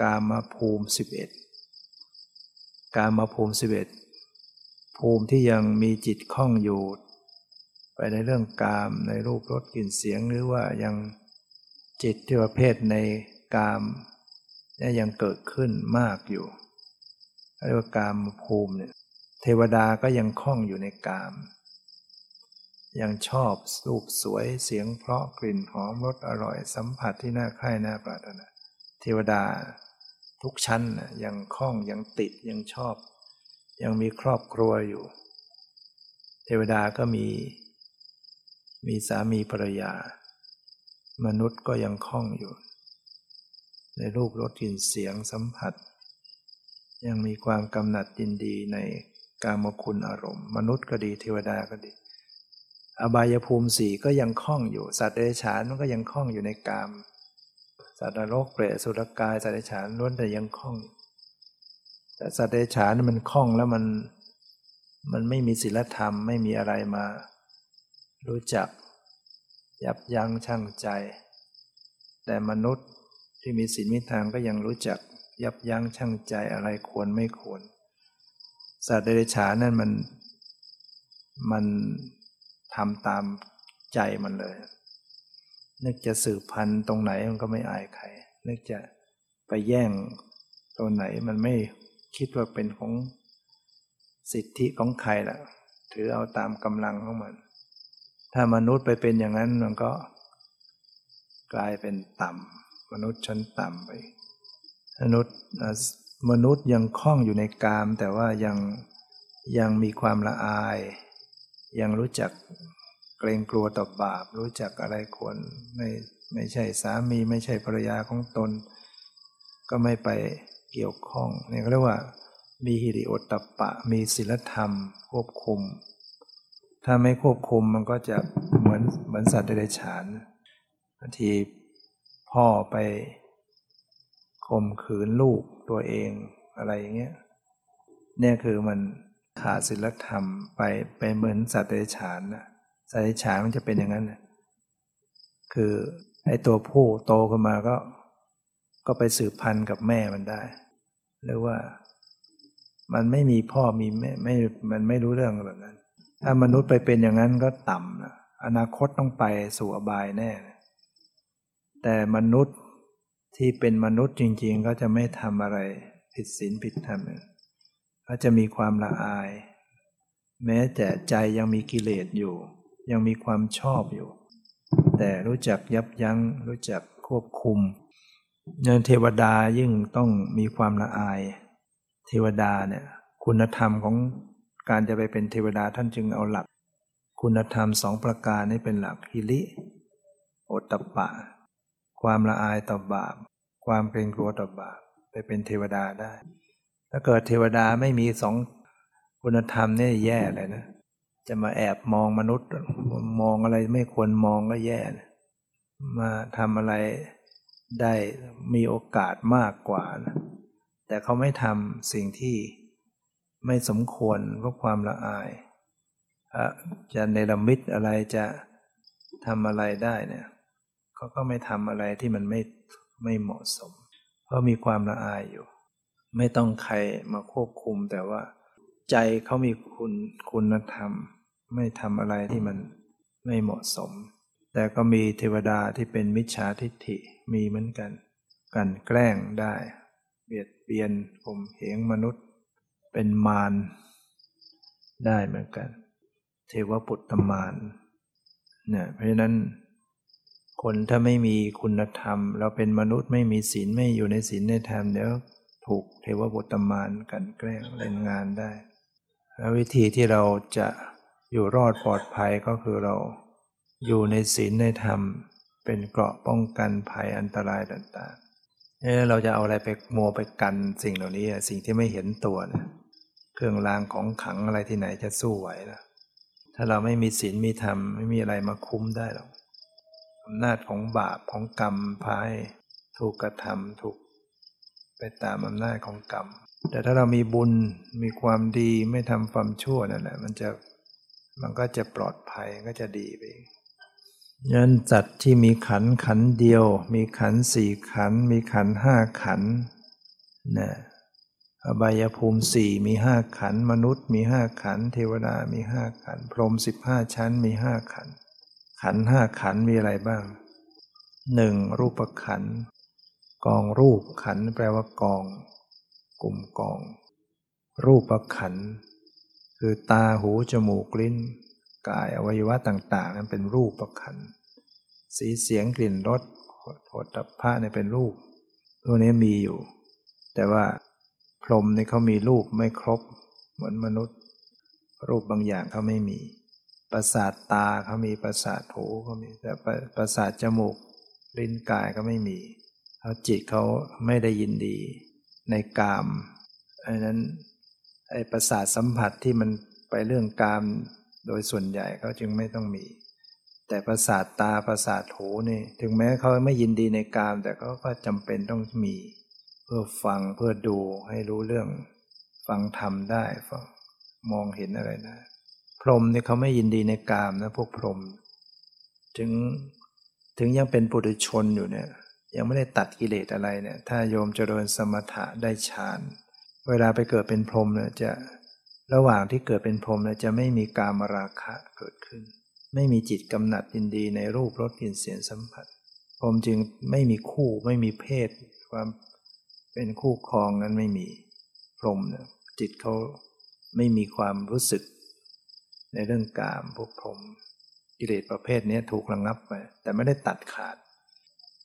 กามาภูมิสิบเอ็ดกามาภูมิสิบเอ็ดภูมิที่ยังมีจิตคล่องอยู่ ไปในเรื่องกามในรูปรสกลิ่นเสียงหรือว่ายังจิตที่ประเภทในกามนี่ยังเกิดขึ้นมากอยู่เรียกว่ากามภูมิเนี่ยเทวดาก็ยังคล่องอยู่ในกาม ยังชอบรูปสวยเสียงเพราะกลิ่นหอมรสอร่อยสัมผัสที่น่าใคร่น่าปรารถนาเทวดาทุกชั้นยังคล้องยังติดยังชอบ ยังมีครอบครัวอยู่ เทวดาก็มี มีสามีภรรยา มนุษย์ก็ยังคล้องอยู่ ในรูปรสกลิ่นเสียงสัมผัส ยังมีความกำหนัดยินดีในกามคุณอารมณ์ มนุษย์ก็ดีเทวดาก็ดี อบายภูมิสี่ก็ยังคล้องอยู่สัตว์เดรัจฉานมันก็ยังคล้องอยู่ในกาม สัตว์นรกเปรตสุรกายสัตว์เดรัจฉานล้วนแต่ยังคล้อง แต่สัตว์เดรัจฉานมันคล้องแล้วมันมันไม่มีศีลธรรมไม่มีอะไรมา รู้จัก ยับยั้งชั่งใจ แต่มนุษย์ที่มีศีลมิทางก็ยังรู้จัก ยับยั้งชั่งใจอะไรควรไม่ควร สัตว์เดรัจฉานนั่นมันมัน ทำตามใจมันเลย นึกจะสืบพันธุ์ตรงไหนมันก็ไม่อายใคร นึกจะไปแย่งตรงไหนมันไม่คิดว่าเป็นของสิทธิของใครล่ะ ถือเอาตามกำลังของมัน ถ้ามนุษย์ไปเป็นอย่างนั้นมันก็กลายเป็นต่ำมนุษย์ชั้นต่ำไป มนุษย์มนุษย์ยังคล้องอยู่ในกาม แต่ว่ายังยังมีความละอาย ยังรู้จักเกรงกลัวต่อบาป รู้จักอะไรควรไม่ไม่ใช่สามีไม่ใช่ภรรยาของตน ก็ไม่ไปเกี่ยวข้องเนี่เขาเรียกว่า มีฮิริโอตตปปะ มีศีลธรรม ควบคุม ถ้าไม่ควบคุมมันก็จะเหมือนเหมือนสัตว์เดรัจฉานบางทีพ่อไปข่มขืนลูกตัวเองอะไรอย่างเงี้ยเนี่ยคือมัน ขาดศีลธรรมไปไปเหมือนสัตว์เดรัจฉานนะสัตว์เดรัจฉานมันจะเป็นอย่างนั้นนะคือไอ้ตัวผู้โตขึ้นมาก็ ก็ไปสืบพันธุ์กับแม่มันได้หรือว่ามันไม่มีพ่อมีแม่ไม่มันไม่รู้เรื่องแบบนั้น ถ้ามนุษย์ไปเป็นอย่างนั้นก็ต่ำนะอนาคตต้องไปสู่อบายแน่ แต่มนุษย์ที่เป็นมนุษย์จริง ๆ ก็จะไม่ทำอะไรผิดศีลผิดธรรม ก็จะมีความละอาย แม้แต่ใจยังมีกิเลสอยู่ ยังมีความชอบอยู่ แต่รู้จักยับยัง้ง รู้จักควบคุมเนินเทวดายิ่งต้องมีความละอาย เทวดาเนี่ยคุณธรรมของการจะไปเป็นเทวดาท่านจึงเอาหลัก คุณธรรมสองประการนี้เป็นหลักฮิริโอตตะปะ ความละอายต่อบาป ความเกรงกลัวต่อบาป ไปเป็นเทวดาได้ ถ้าเกิดเทวดาไม่มีสองคุณธรรมนี่แย่เลยนะ จะมาแอบมองมนุษย์ มองอะไรไม่ควรมองก็แย่นะมาทำอะไรได้มีโอกาสมากกว่านะแต่เขาไม่ทำสิ่งที่ไม่สมควรเพราะความละอาย จะในลมิตอะไรจะทำอะไรได้เนี่ยเขาก็ไม่ทำอะไรที่มันไม่ไม่เหมาะสม เพราะมีความละอายอยู่ ไม่ต้องใครมาควบคุม แต่ว่า ใจเขามีคุณคุณธรรม ไม่ทำอะไรที่มันไม่เหมาะสม แต่ก็มีเทวดาที่เป็นมิจฉาทิฏฐิมีเหมือนกัน กันแกล้งได้ เบียดเบียนข่มเหงมนุษย์ เป็นมารได้เหมือนกัน เทวปุตตมารเนี่ยเพราะฉะนั้นคนถ้าไม่มีคุณธรรม เราเป็นมนุษย์ไม่มีศีลไม่อยู่ในศีลในธรรมเดี๋ยว ถูกเทวปุตตมารกันแกล้งเล่นงานได้ แล้ววิธีที่เราจะอยู่รอดปลอดภัยก็คือเราอยู่ในศีลในธรรม เป็นเกราะป้องกันภัยอันตรายต่างๆเออเราจะเอาอะไรไปมัวไปกันสิ่งเหล่านี้สิ่งที่ไม่เห็นตัวนะเครื่องรางของขังอะไรที่ไหนจะสู้ไหวล่ะ ถ้าเราไม่มีศีลมีธรรมไม่มีอะไรมาคุ้มได้หรอกอำนาจของบาปของกรรมพายถูกกระทำถูก ไปตามอำนาจของกรรม แต่ถ้าเรามีบุญมีความดีไม่ทำความชั่วนั่นแหละมันจะมันก็จะปลอดภัยก็จะดีไปยันจัดที่มีขันขันเดียว มีขันสี่ขัน มีขันห้าขันนะอบายภูมิสี่มีห้าขัน มนุษย์มีห้าขัน เทวดามีห้าขัน พรหมสิบห้าชั้นมีห้าขัน ขันห้าขันมีอะไรบ้างหนึ่งรูปขัน กองรูปขันแปลว่ากอง กลุ่มกอง รูปขัน คือตาหูจมูกลิ้น กายอวัยวะต่างๆ นั้นเป็นรูปประคัน สีเสียงกลิ่นรสโผฏฐัพพะเนี่ยเป็นรูปตัวนี้มีอยู่ แต่ว่าพรหมนี่เขามีรูปไม่ครบ เหมือนมนุษย์ รูปบางอย่างเขาไม่มี ประสาทตาเขามีประสาทหูเขามีแต่ประสาทจมูกลิ้นกายก็ไม่มี เขาจิตเขาไม่ได้ยินดีในกามอันนั้นไอ้ประสาทสัมผัสที่มันไปเรื่องกามโดยส่วนใหญ่เขาจึงไม่ต้องมี แต่ประสาทตาประสาทหูนี่ ถึงแม้เขาไม่ยินดีในกาม แต่เขาก็จำเป็นต้องมี เพื่อฟังเพื่อดูให้รู้เรื่อง ฟังทำได้ฟังมองเห็นอะไรนะพรหมนี่เขาไม่ยินดีในกามนะพวกพรหมถึงถึงยังเป็นปุถุชนอยู่เนี่ย ยังไม่ได้ตัดกิเลสอะไรเนี่ย ถ้าโยมเจริญสมถะได้ฌาน เวลาไปเกิดเป็นพรหมเนี่ยจะระหว่างที่เกิดเป็นพรหมเนี่ยจะไม่มีกามราคะเกิดขึ้น ไม่มีจิตกำหนัดยินดีในรูปรสกลิ่นเสียงสัมผัสพรหมจึงไม่มีคู่ไม่มีเพศ ความเป็นคู่ครองนั้นไม่มีพรหมเนี่ยจิตเขาไม่มีความรู้สึก ในเรื่องกามพวกพรหมกิเลสประเภทนี้ถูกระงงับไปแต่ไม่ได้ตัดขาด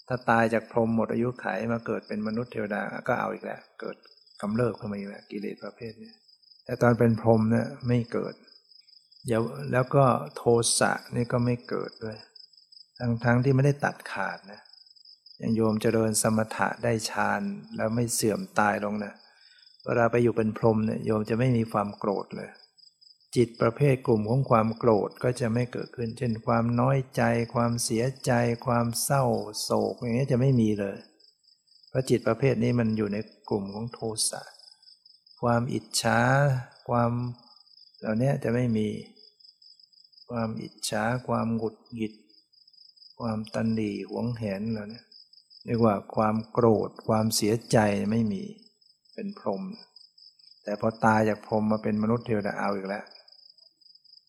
ถ้าตายจากพรหมหมดอายุไขมาเกิดเป็นมนุษย์เทวดาก็เอาอีกแล้วเกิดกำเริบขึ้นมาอีกแล้วกิเลสประเภทนี้แต่ตอนเป็นพรหมเนี่ยไม่เกิดเดี๋ยวแล้วก็โทสะนี่ก็ไม่เกิดด้วย ทั้งทั้งที่ไม่ได้ตัดขาดนะอย่างโยมเจริญสมถะได้ฌานแล้วไม่เสื่อมตายลงนะเวลาไปอยู่เป็นพรหมเนี่ยโยมจะไม่มีความโกรธเลย จิตประเภทกลุ่มของความโกรธก็จะไม่เกิดขึ้น เช่นความน้อยใจ ความเสียใจ ความเศร้าโศกอย่างนี้จะไม่มีเลย เพราะจิตประเภทนี้มันอยู่ในกลุ่มของโทสะความอิจฉาความเหล่านี้จะไม่มี ความอิจฉาความหงุดหงิด ความตันดีหวงแหนเหล่านี้เรียกว่าความโกรธ ความเสียใจไม่มีเป็นพรหมแต่พอตายจากพรหมมาเป็นมนุษย์เทวดาเอาอีกแล้ว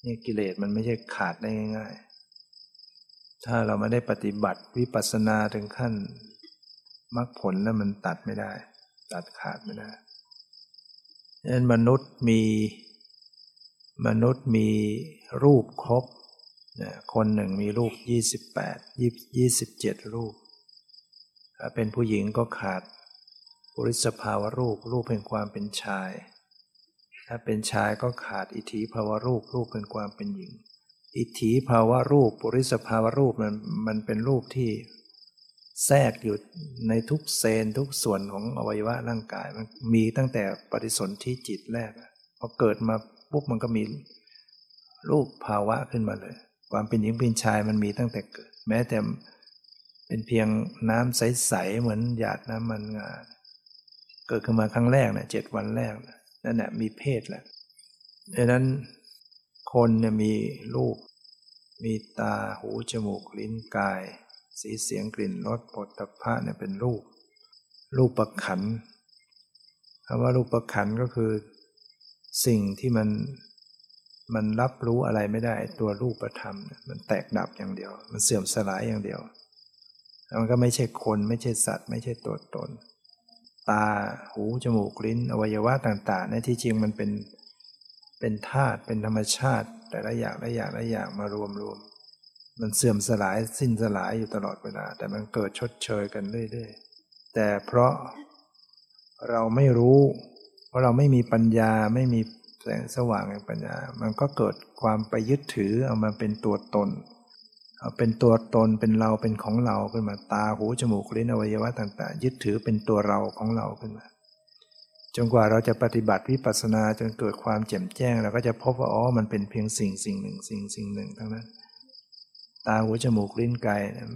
นี่กิเลสมันไม่ใช่ขาดได้ง่ายๆ ถ้าเราไม่ได้ปฏิบัติวิปัสสนาถึงขั้นมรรคผลแล้วมันตัดไม่ได้ ตัดขาดไม่ได้ดังนั้นมนุษย์มีมนุษย์มีรูปครบนะคนหนึ่งมีรูปยี่สิบแปดยี่สิบเจ็ดรูป ถ้าเป็นผู้หญิงก็ขาดบริสภาวะรูป รูปเป็นความเป็นชาย ถ้าเป็นชายก็ขาดอิทธิภาวะรูปรูปเป็นความเป็นหญิง อิทธิภาวะรูปบริสภาวะรูปมันมันเป็นรูปที่แทรกอยู่ในทุกเซนทุกส่วนของอวัยวะร่างกายมันมีตั้งแต่ปฏิสนธิจิตแรกพอเกิดมาปุ๊บมันก็มีรูปภาวะขึ้นมาเลย ความเป็นหญิงเป็นชายมันมีตั้งแต่เกิด แม้แต่เป็นเพียงน้ำใส ๆ เหมือนหยาดน้ำมันงาเกิดขึ้นมาครั้งแรกเนี่ยเจ็ดวันแรกนั่ นั่นแหละมีเพศแหละดังนั้นคนเนี่ยมีรูป มีตาหูจมูกลิ้นกาย สีเสียงกลิ่นรสปฐพะเนี่ยเป็นรูป รูปประขันคำว่ารูปประขันก็คือ สิ่งที่มันมันรับรู้อะไรไม่ได้ตัวรูปธรรม มันแตกดับอย่างเดียว มันเสื่อมสลายอย่างเดียว มันก็ไม่ใช่คนไม่ใช่สัตว์ ไม่ใช่ตัวตน ตา หู จมูก ลิ้น อวัยวะต่างๆในที่จริงมันเป็น เป็นธาตุ เป็นธรรมชาติ แต่ละอย่างละอย่างละอย่างมารวมรวม มันเสื่อมสลายสิ้นสลายอยู่ตลอดเวลา แต่มันเกิดชดเชยกันเรื่อยๆ แต่เพราะเราไม่รู้ เพราะเราไม่มีปัญญา ไม่มีแสงสว่างในปัญญา มันก็เกิดความไปยึดถือเอามาเป็นตัวตน เป็นตัวตนเป็นเราเป็นของเราขึ้นมาตาหูจมูกลิ้นอวัยวะต่างๆ ยึดถือเป็นตัวเราของเราขึ้นมา จนกว่าเราจะปฏิบัติวิปัสสนาจนเกิดความแจ่มแจ้งเราก็จะพบว่าอ๋อมันเป็นเพียงสิ่งสิ่งหนึ่งสิ่งสิ่งหนึ่งทั้งนั้น ตาหูจมูกลิ้นกายนะ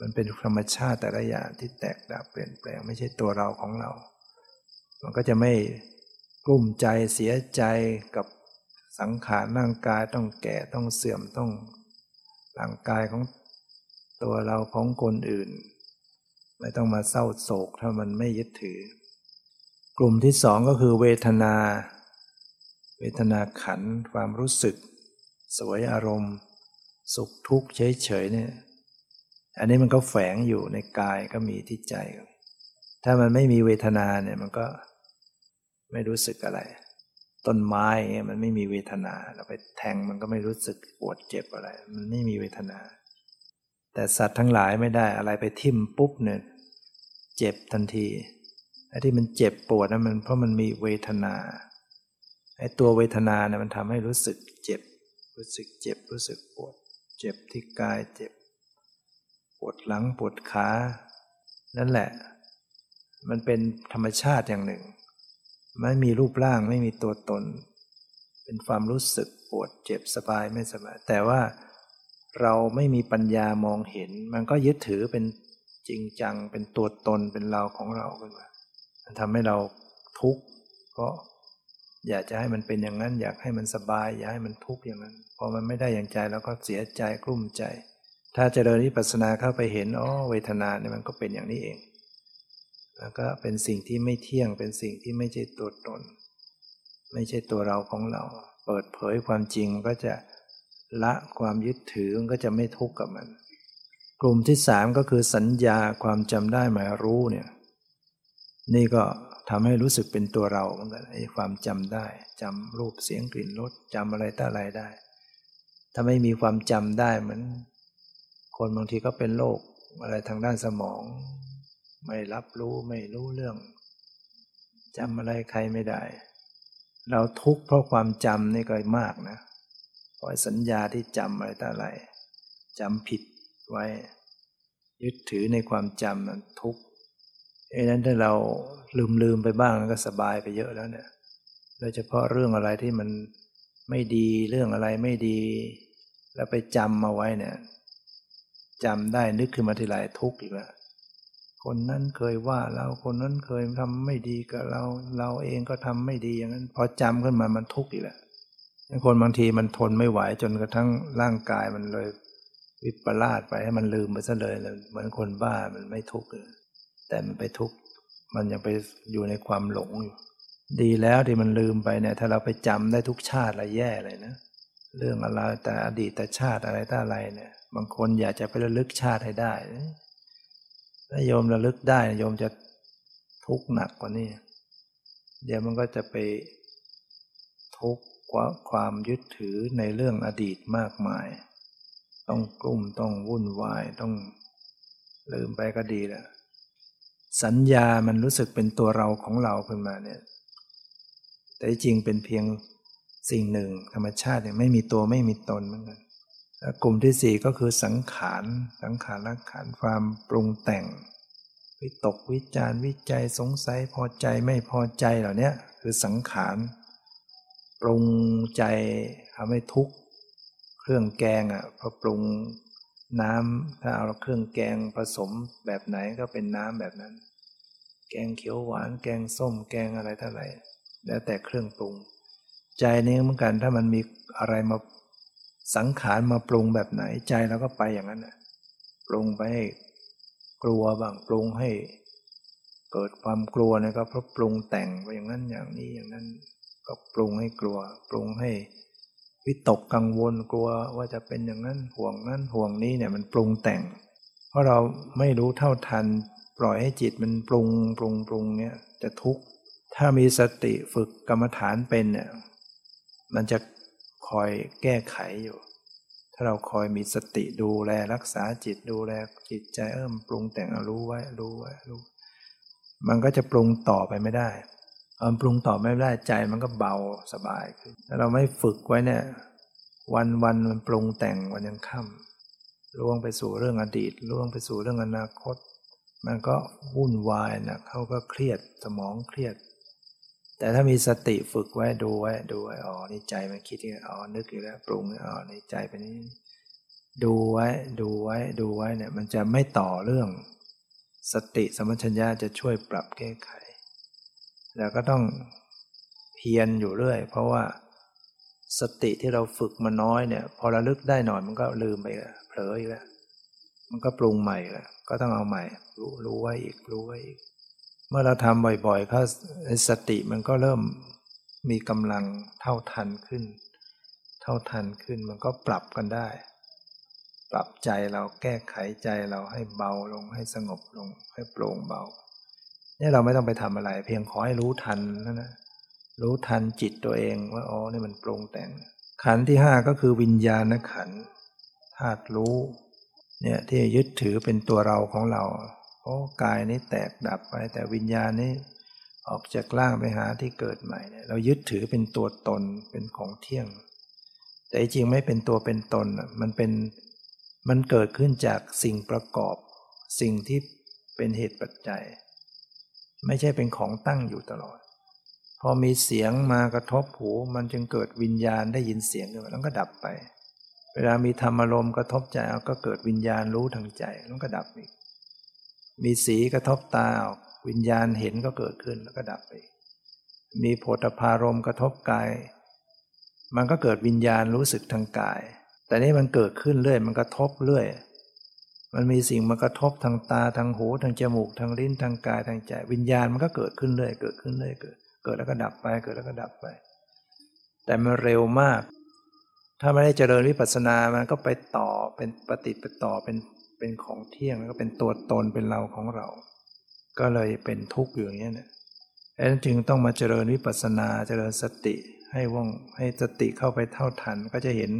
มันเป็นธรรมชาติแต่ละอย่างที่แตกดับเปลี่ยนแปลงไม่ใช่ตัวเราของเรา มันก็จะไม่กลุ้มใจเสียใจกับสังขารร่างกายต้องแก่ต้องเสื่อมต้อง ร่างกายของตัวเราของคนอื่น ไม่ต้องมาเศร้าโศกถ้ามันไม่ยึดถือ กลุ่มที่สองก็คือเวทนา เวทนาขันความรู้สึก สวยอารมณ์ สุขทุกข์เฉยๆเนี่ยอันนี้มันก็แฝงอยู่ในกายก็มีที่ใจ ถ้ามันไม่มีเวทนาเนี่ยมันก็ไม่รู้สึกอะไร ต้นไม้มันไม่มีเวทนา เราไปแทงมันก็ไม่รู้สึกปวดเจ็บอะไร มันไม่มีเวทนา แต่สัตว์ทั้งหลายไม่ได้อะไรไปทิ่มปุ๊บเนี่ยเจ็บทันทีไอ้ที่มันเจ็บปวดนะมันเพราะมันมีเวทนาไอ้ตัวเวทนาเนี่ยมันทำให้รู้สึกเจ็บ รู้สึกเจ็บรู้สึกปวด เจ็บที่กายเจ็บ ปวดหลังปวดขานั่นแหละ มันเป็นธรรมชาติอย่างหนึ่ง ไม่มีรูปร่างไม่มีตัวตน เป็นความรู้สึกปวดเจ็บสบายไม่สบาย แต่ว่าเราไม่มีปัญญามองเห็น มันก็ยึดถือเป็นจริงจัง เป็นตัวตนเป็นเราของเราขึ้นมามันทำให้เราทุกข์เพราะอยากจะให้มันเป็นอย่างนั้น อยากให้มันสบาย อยากให้มันทุกข์อย่างนั้น พอมันไม่ได้อย่างใจแล้วก็เสียใจกลุ้มใจ ถ้าเจริญวิปัสสนาเข้าไปเห็นอ๋อเวทนาเนี่ยมันก็เป็นอย่างนี้เอง แล้วก็เป็นสิ่งที่ไม่เที่ยง เป็นสิ่งที่ไม่ใช่ตัวตน ไม่ใช่ตัวเราของเรา เปิดเผยความจริงก็จะละความยึดถือมันก็จะไม่ทุกข์กับมัน กลุ่มที่สามก็คือสัญญาความจำได้หมายรู้เนี่ย นี่ก็ทำให้รู้สึกเป็นตัวเราเหมือนกันไอ้ความจำได้จำรูปเสียงกลิ่นรสจำอะไรต่อะไรได้ ถ้าไม่มีความจำได้เหมือนคนบางทีก็เป็นโรคอะไรทางด้านสมอง ไม่รับรู้ไม่รู้เรื่องจำอะไรใครไม่ได้ เราทุกข์เพราะความจำนี่ก็มากนะปล่อยสัญญาที่จำอะไรต่อะไรจำผิดไว้ ยึดถือในความจำนั้นทุกข์เอ้นั้นถ้าเราลืมลืมไปบ้างก็สบายไปเยอะแล้วเนี่ยโดยเฉพาะเรื่องอะไรที่มันไม่ดีเรื่องอะไรไม่ดี แล้วไปจำมาไว้เนี่ยจำได้นึกขึ้นมาทีไรทุกข์อีกแล้ว คนนั้นเคยว่าเราคนนั้นเคยทำไม่ดีกับเรา เราเองก็ทำไม่ดีอย่างนั้น พอจำขึ้นมามันทุกข์อีกแหละคนบางทีมันทนไม่ไหวจนกระทั่งร่างกายมันเลยวิปลาสไปให้มันลืมไปซะเลยเหมือนคนบ้ามันไม่ทุกข์แต่มันไปทุกข์มันยังไปอยู่ในความหลงอยู่ ดีแล้วที่มันลืมไปเนี่ย ถ้าเราไปจำได้ทุกชาติละแย่เลยนะเรื่องอะไรแต่อดีตแต่ชาติอะไรต่อะไรเนี่ย บางคนอยากจะไประลึกชาติให้ได้ ถ้าโยมระลึกได้โยมจะทุกข์หนักกว่านี้ เดี๋ยวมันก็จะไปทุกข์กว่าความยึดถือในเรื่องอดีตมากมาย ต้องกลุ่มต้องวุ่นวายต้องลืมไปก็ดีแหล้วสัญญามันรู้สึกเป็นตัวเราของเราขึ้นมาเนี่ย แต่จริงเป็นเพียงสิ่งหนึ่งธรรมชาติเนี่ยไม่มีตัวไม่มีตนเหมือนกัน กลุ่มที่สี่ก็คือสังขาร สังขารละขันความปรุงแต่ง วิตกวิจารวิจัยสงสัยพอใจไม่พอใจเหล่านี้คือสังขาร ปรุงใจทำให้ทุกข์ เครื่องแกงอะพอปรุงน้ำถ้าเอาเครื่องแกงผสมแบบไหนก็เป็นน้ำแบบนั้น แกงเขียวหวาน แกงส้ม แกงอะไรเท่าไหร่ แล้วแต่เครื่องปรุง ใจนี้เหมือนกันถ้ามันมีอะไรมา สังขารมาปรุงแบบไหนใจเราก็ไปอย่างนั้นนะปรุงไปให้กลัวบ้างปรุงให้ เกิดความกลัวนะก็เพราะปรุงแต่งไปอย่างนั้นอย่างนี้อย่างนั้น ก็ปรุงให้กลัว ปรุงให้วิตกกังวลกลัวว่าจะเป็นอย่างนั้นห่วงนั้นห่วงนี้เนี่ยมันปรุงแต่ง เพราะเราไม่รู้เท่าทัน ปล่อยให้จิตมันปรุงปรุงปรุงเนี่ยจะทุกข์ถ้ามีสติฝึกกรรมฐานเป็นเนี่ยมันจะ คอยแก้ไขอยู่ ถ้าเราคอยมีสติดูแลรักษาจิตดูแลจิตใจเอิ่มปรุงแต่งรู้ไว้รู้ไว้รู้มันก็จะปรุงต่อไปไม่ได้อปรุงต่อไม่ได้ใจมันก็เบาสบายขึ้นถ้าเราไม่ฝึกไว้เนี่ย วันวันมันปรุงแต่งวันยังค่ำล่วงไปสู่เรื่องอดีตล่วงไปสู่เรื่องอนาคต มันก็วุ่นวายนะเขาก็เครียดสมองเครียด แต่ถ้ามีสติฝึกไว้ดูไว้ดูไว้อ๋อนี่ใจมันคิดอย่างอ๋อนึกอยู่แล้วปรุงอ๋อในใจไปนี้ดูไว้ดูไว้ดูไว้เนี่ยมันจะไม่ต่อเรื่อง สติสมัชัญญาจะช่วยปรับแก้ไข แล้วก็ต้องเพียรอยู่เรื่อย เพราะว่าสติที่เราฝึกมาน้อยเนี่ย พอระลึกได้หน่อยมันก็ลืมไปแล้วเผลออีกแล้วมันก็ปรุงใหม่แล้วก็ต้องเอาใหม่ รู้รู้ไว้อีกรู้ไว้อีก เมื่อเราทำบ่อยๆเขาสติมันก็เริ่มมีกำลังเท่าทันขึ้น เท่าทันขึ้นมันก็ปรับกันได้ ปรับใจเราแก้ไขใจเราให้เบาลงให้สงบลงให้โปร่งเบานี่เราไม่ต้องไปทำอะไร เพียงขอให้รู้ทันนั่นนะรู้ทันจิตตัวเองว่าอ๋อนี่มันปรุงแต่ง ขันที่ห้าก็คือวิญญาณขันธาตุรู้เนี่ยที่ยึดถือเป็นตัวเราของเรา อ้กายนี้แตกดับไป แต่วิญญาณนี้ออกจากร่างไปหาที่เกิดใหม่เนี่ยเรายึดถือเป็นตัวตนเป็นของเที่ยง แต่จริงไม่เป็นตัวเป็นตนมันเป็นมันเกิดขึ้นจากสิ่งประกอบ สิ่งที่เป็นเหตุปัจจัย ไม่ใช่เป็นของตั้งอยู่ตลอด พอมีเสียงมากระทบหูมันจึงเกิดวิญญาณได้ยินเสียงแล้วก็ดับไป เวลามีธรรมอารมณ์กระทบใจก็เกิดวิญญาณรู้ทางใจแล้วก็ดับอีก มีสีกระทบตาวิญญาณเห็นก็เกิดขึ้นแล้วก็ดับไป มีโผฏฐารมกระทบกาย มันก็เกิดวิญญาณรู้สึกทางกาย แต่นี่มันเกิดขึ้นเรื่อย มันกระทบเรื่อย มันมีสิ่งมากระทบทางตาทางหูทางจมูกทางลิ้นทางกายทางใจ วิญญาณมันก็เกิดขึ้นเรื่อย เกิดขึ้นเรื่อยเกิดเกิดแล้วก็ดับไป เกิดแล้วก็ดับไป แต่มันเร็วมาก ถ้าไม่ได้เจริญวิปัสสนา มันก็ไปต่อเป็นปฏิปต่อเป็น เป็นของเที่ยงแล้วก็เป็นตัวตนเป็นเราของเรา ก็เลยเป็นทุกข์อยู่อย่างนี้เนี่ยดังนั้นจึงต้องมาเจริญวิปัสสนาเจริญสติให้ว่องให้สติเข้าไปเท่าทันก็จะเห็น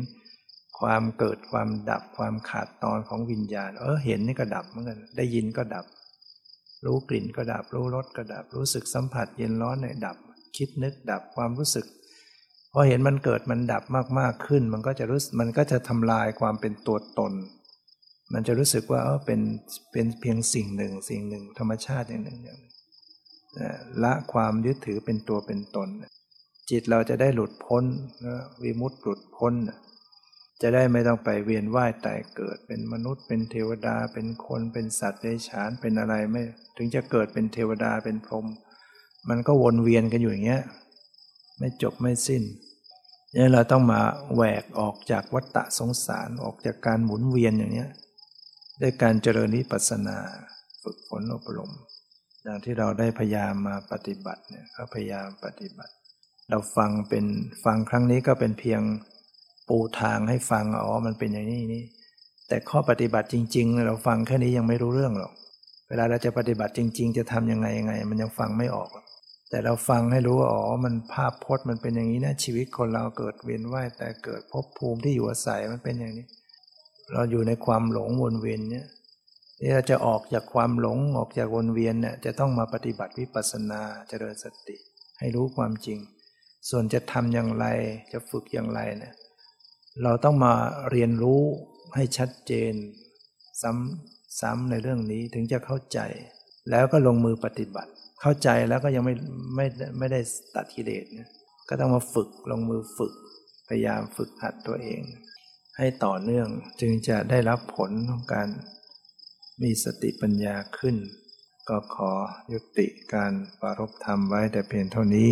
ความเกิดความดับความขาดตอนของวิญญาณ เออเห็นนี่ก็ดับเหมือนกันได้ยินก็ดับ รู้กลิ่นก็ดับ รู้รสก็ดับ รู้สึกสัมผัสเย็นร้อนเนี่ยดับ คิดนึกดับความรู้สึกพอเห็นมันเกิดมันดับมากๆขึ้น มันก็จะรู้มันก็จะทำลายความเป็นตัวตน มันจะรู้สึกว่าเออเป็นเป็นเพียงสิ่งหนึ่ง สิ่งหนึ่ง ธรรมชาติอย่างหนึ่งอย่างละความยึดถือเป็นตัวเป็นตน จิตเราจะได้หลุดพ้นวิมุตติหลุดพ้น จะได้ไม่ต้องไปเวียนว่ายตายเกิดเป็นมนุษย์ เป็นเทวดาเป็นคนเป็นสัตว์เดรัจฉานเป็นอะไรไม่ ถึงจะเกิดเป็นเทวดาเป็นพรหมมันก็วนเวียนกันอยู่อย่างเงี้ยไม่จบไม่สิ้นนี่เราต้องมาแหวกออกจากวัฏฏะสงสารออกจากการหมุนเวียนอย่างเนี้ย ด้วยการเจริญนิปัสนา ฝึกฝนอบรมอย่างที่เราได้พยายามมาปฏิบัติเนี่ยก็พยายามปฏิบัติ เราฟังเป็นฟังครั้งนี้ก็เป็นเพียงปูทางให้ฟังอ๋อมันเป็นอย่างนี้นี่แต่ข้อปฏิบัติจริง ๆ เราฟังแค่นี้ยังไม่รู้เรื่องหรอก เวลาเราจะปฏิบัติจริง ๆ จะทํำยังไงยังไง มันยังฟังไม่ออก แต่เราฟังให้รู้ว่าอ๋อมันภาพพจน์มันเป็นอย่างนี้นะชีวิตคนเราเกิดเวียนว่ายแต่เกิดภพภูมิที่อยู่อาศัยมันเป็นอย่างนี้ เราอยู่ในความหลงวนเวียนเนี่ยที่เราจะออกจากความหลงออกจากวนเวียนเนี่ยจะต้องมาปฏิบัติวิปัสสนาเจริญสติ ให้รู้ความจริง ส่วนจะทำอย่างไรจะฝึกอย่างไรเนี่ยเราต้องมาเรียนรู้ให้ชัดเจน ซ้ำซ้ำในเรื่องนี้ถึงจะเข้าใจ แล้วก็ลงมือปฏิบัติ เข้าใจแล้วก็ยังไม่ไม่ไม่ได้ตัดกิเลสก็ต้องมาฝึกลงมือฝึก พยายามฝึกหัดตัวเอง ให้ต่อเนื่องจึงจะได้รับผลของการมีสติปัญญาขึ้น ก็ขอยุติการปารบธรรมไว้แต่เพียงเท่านี้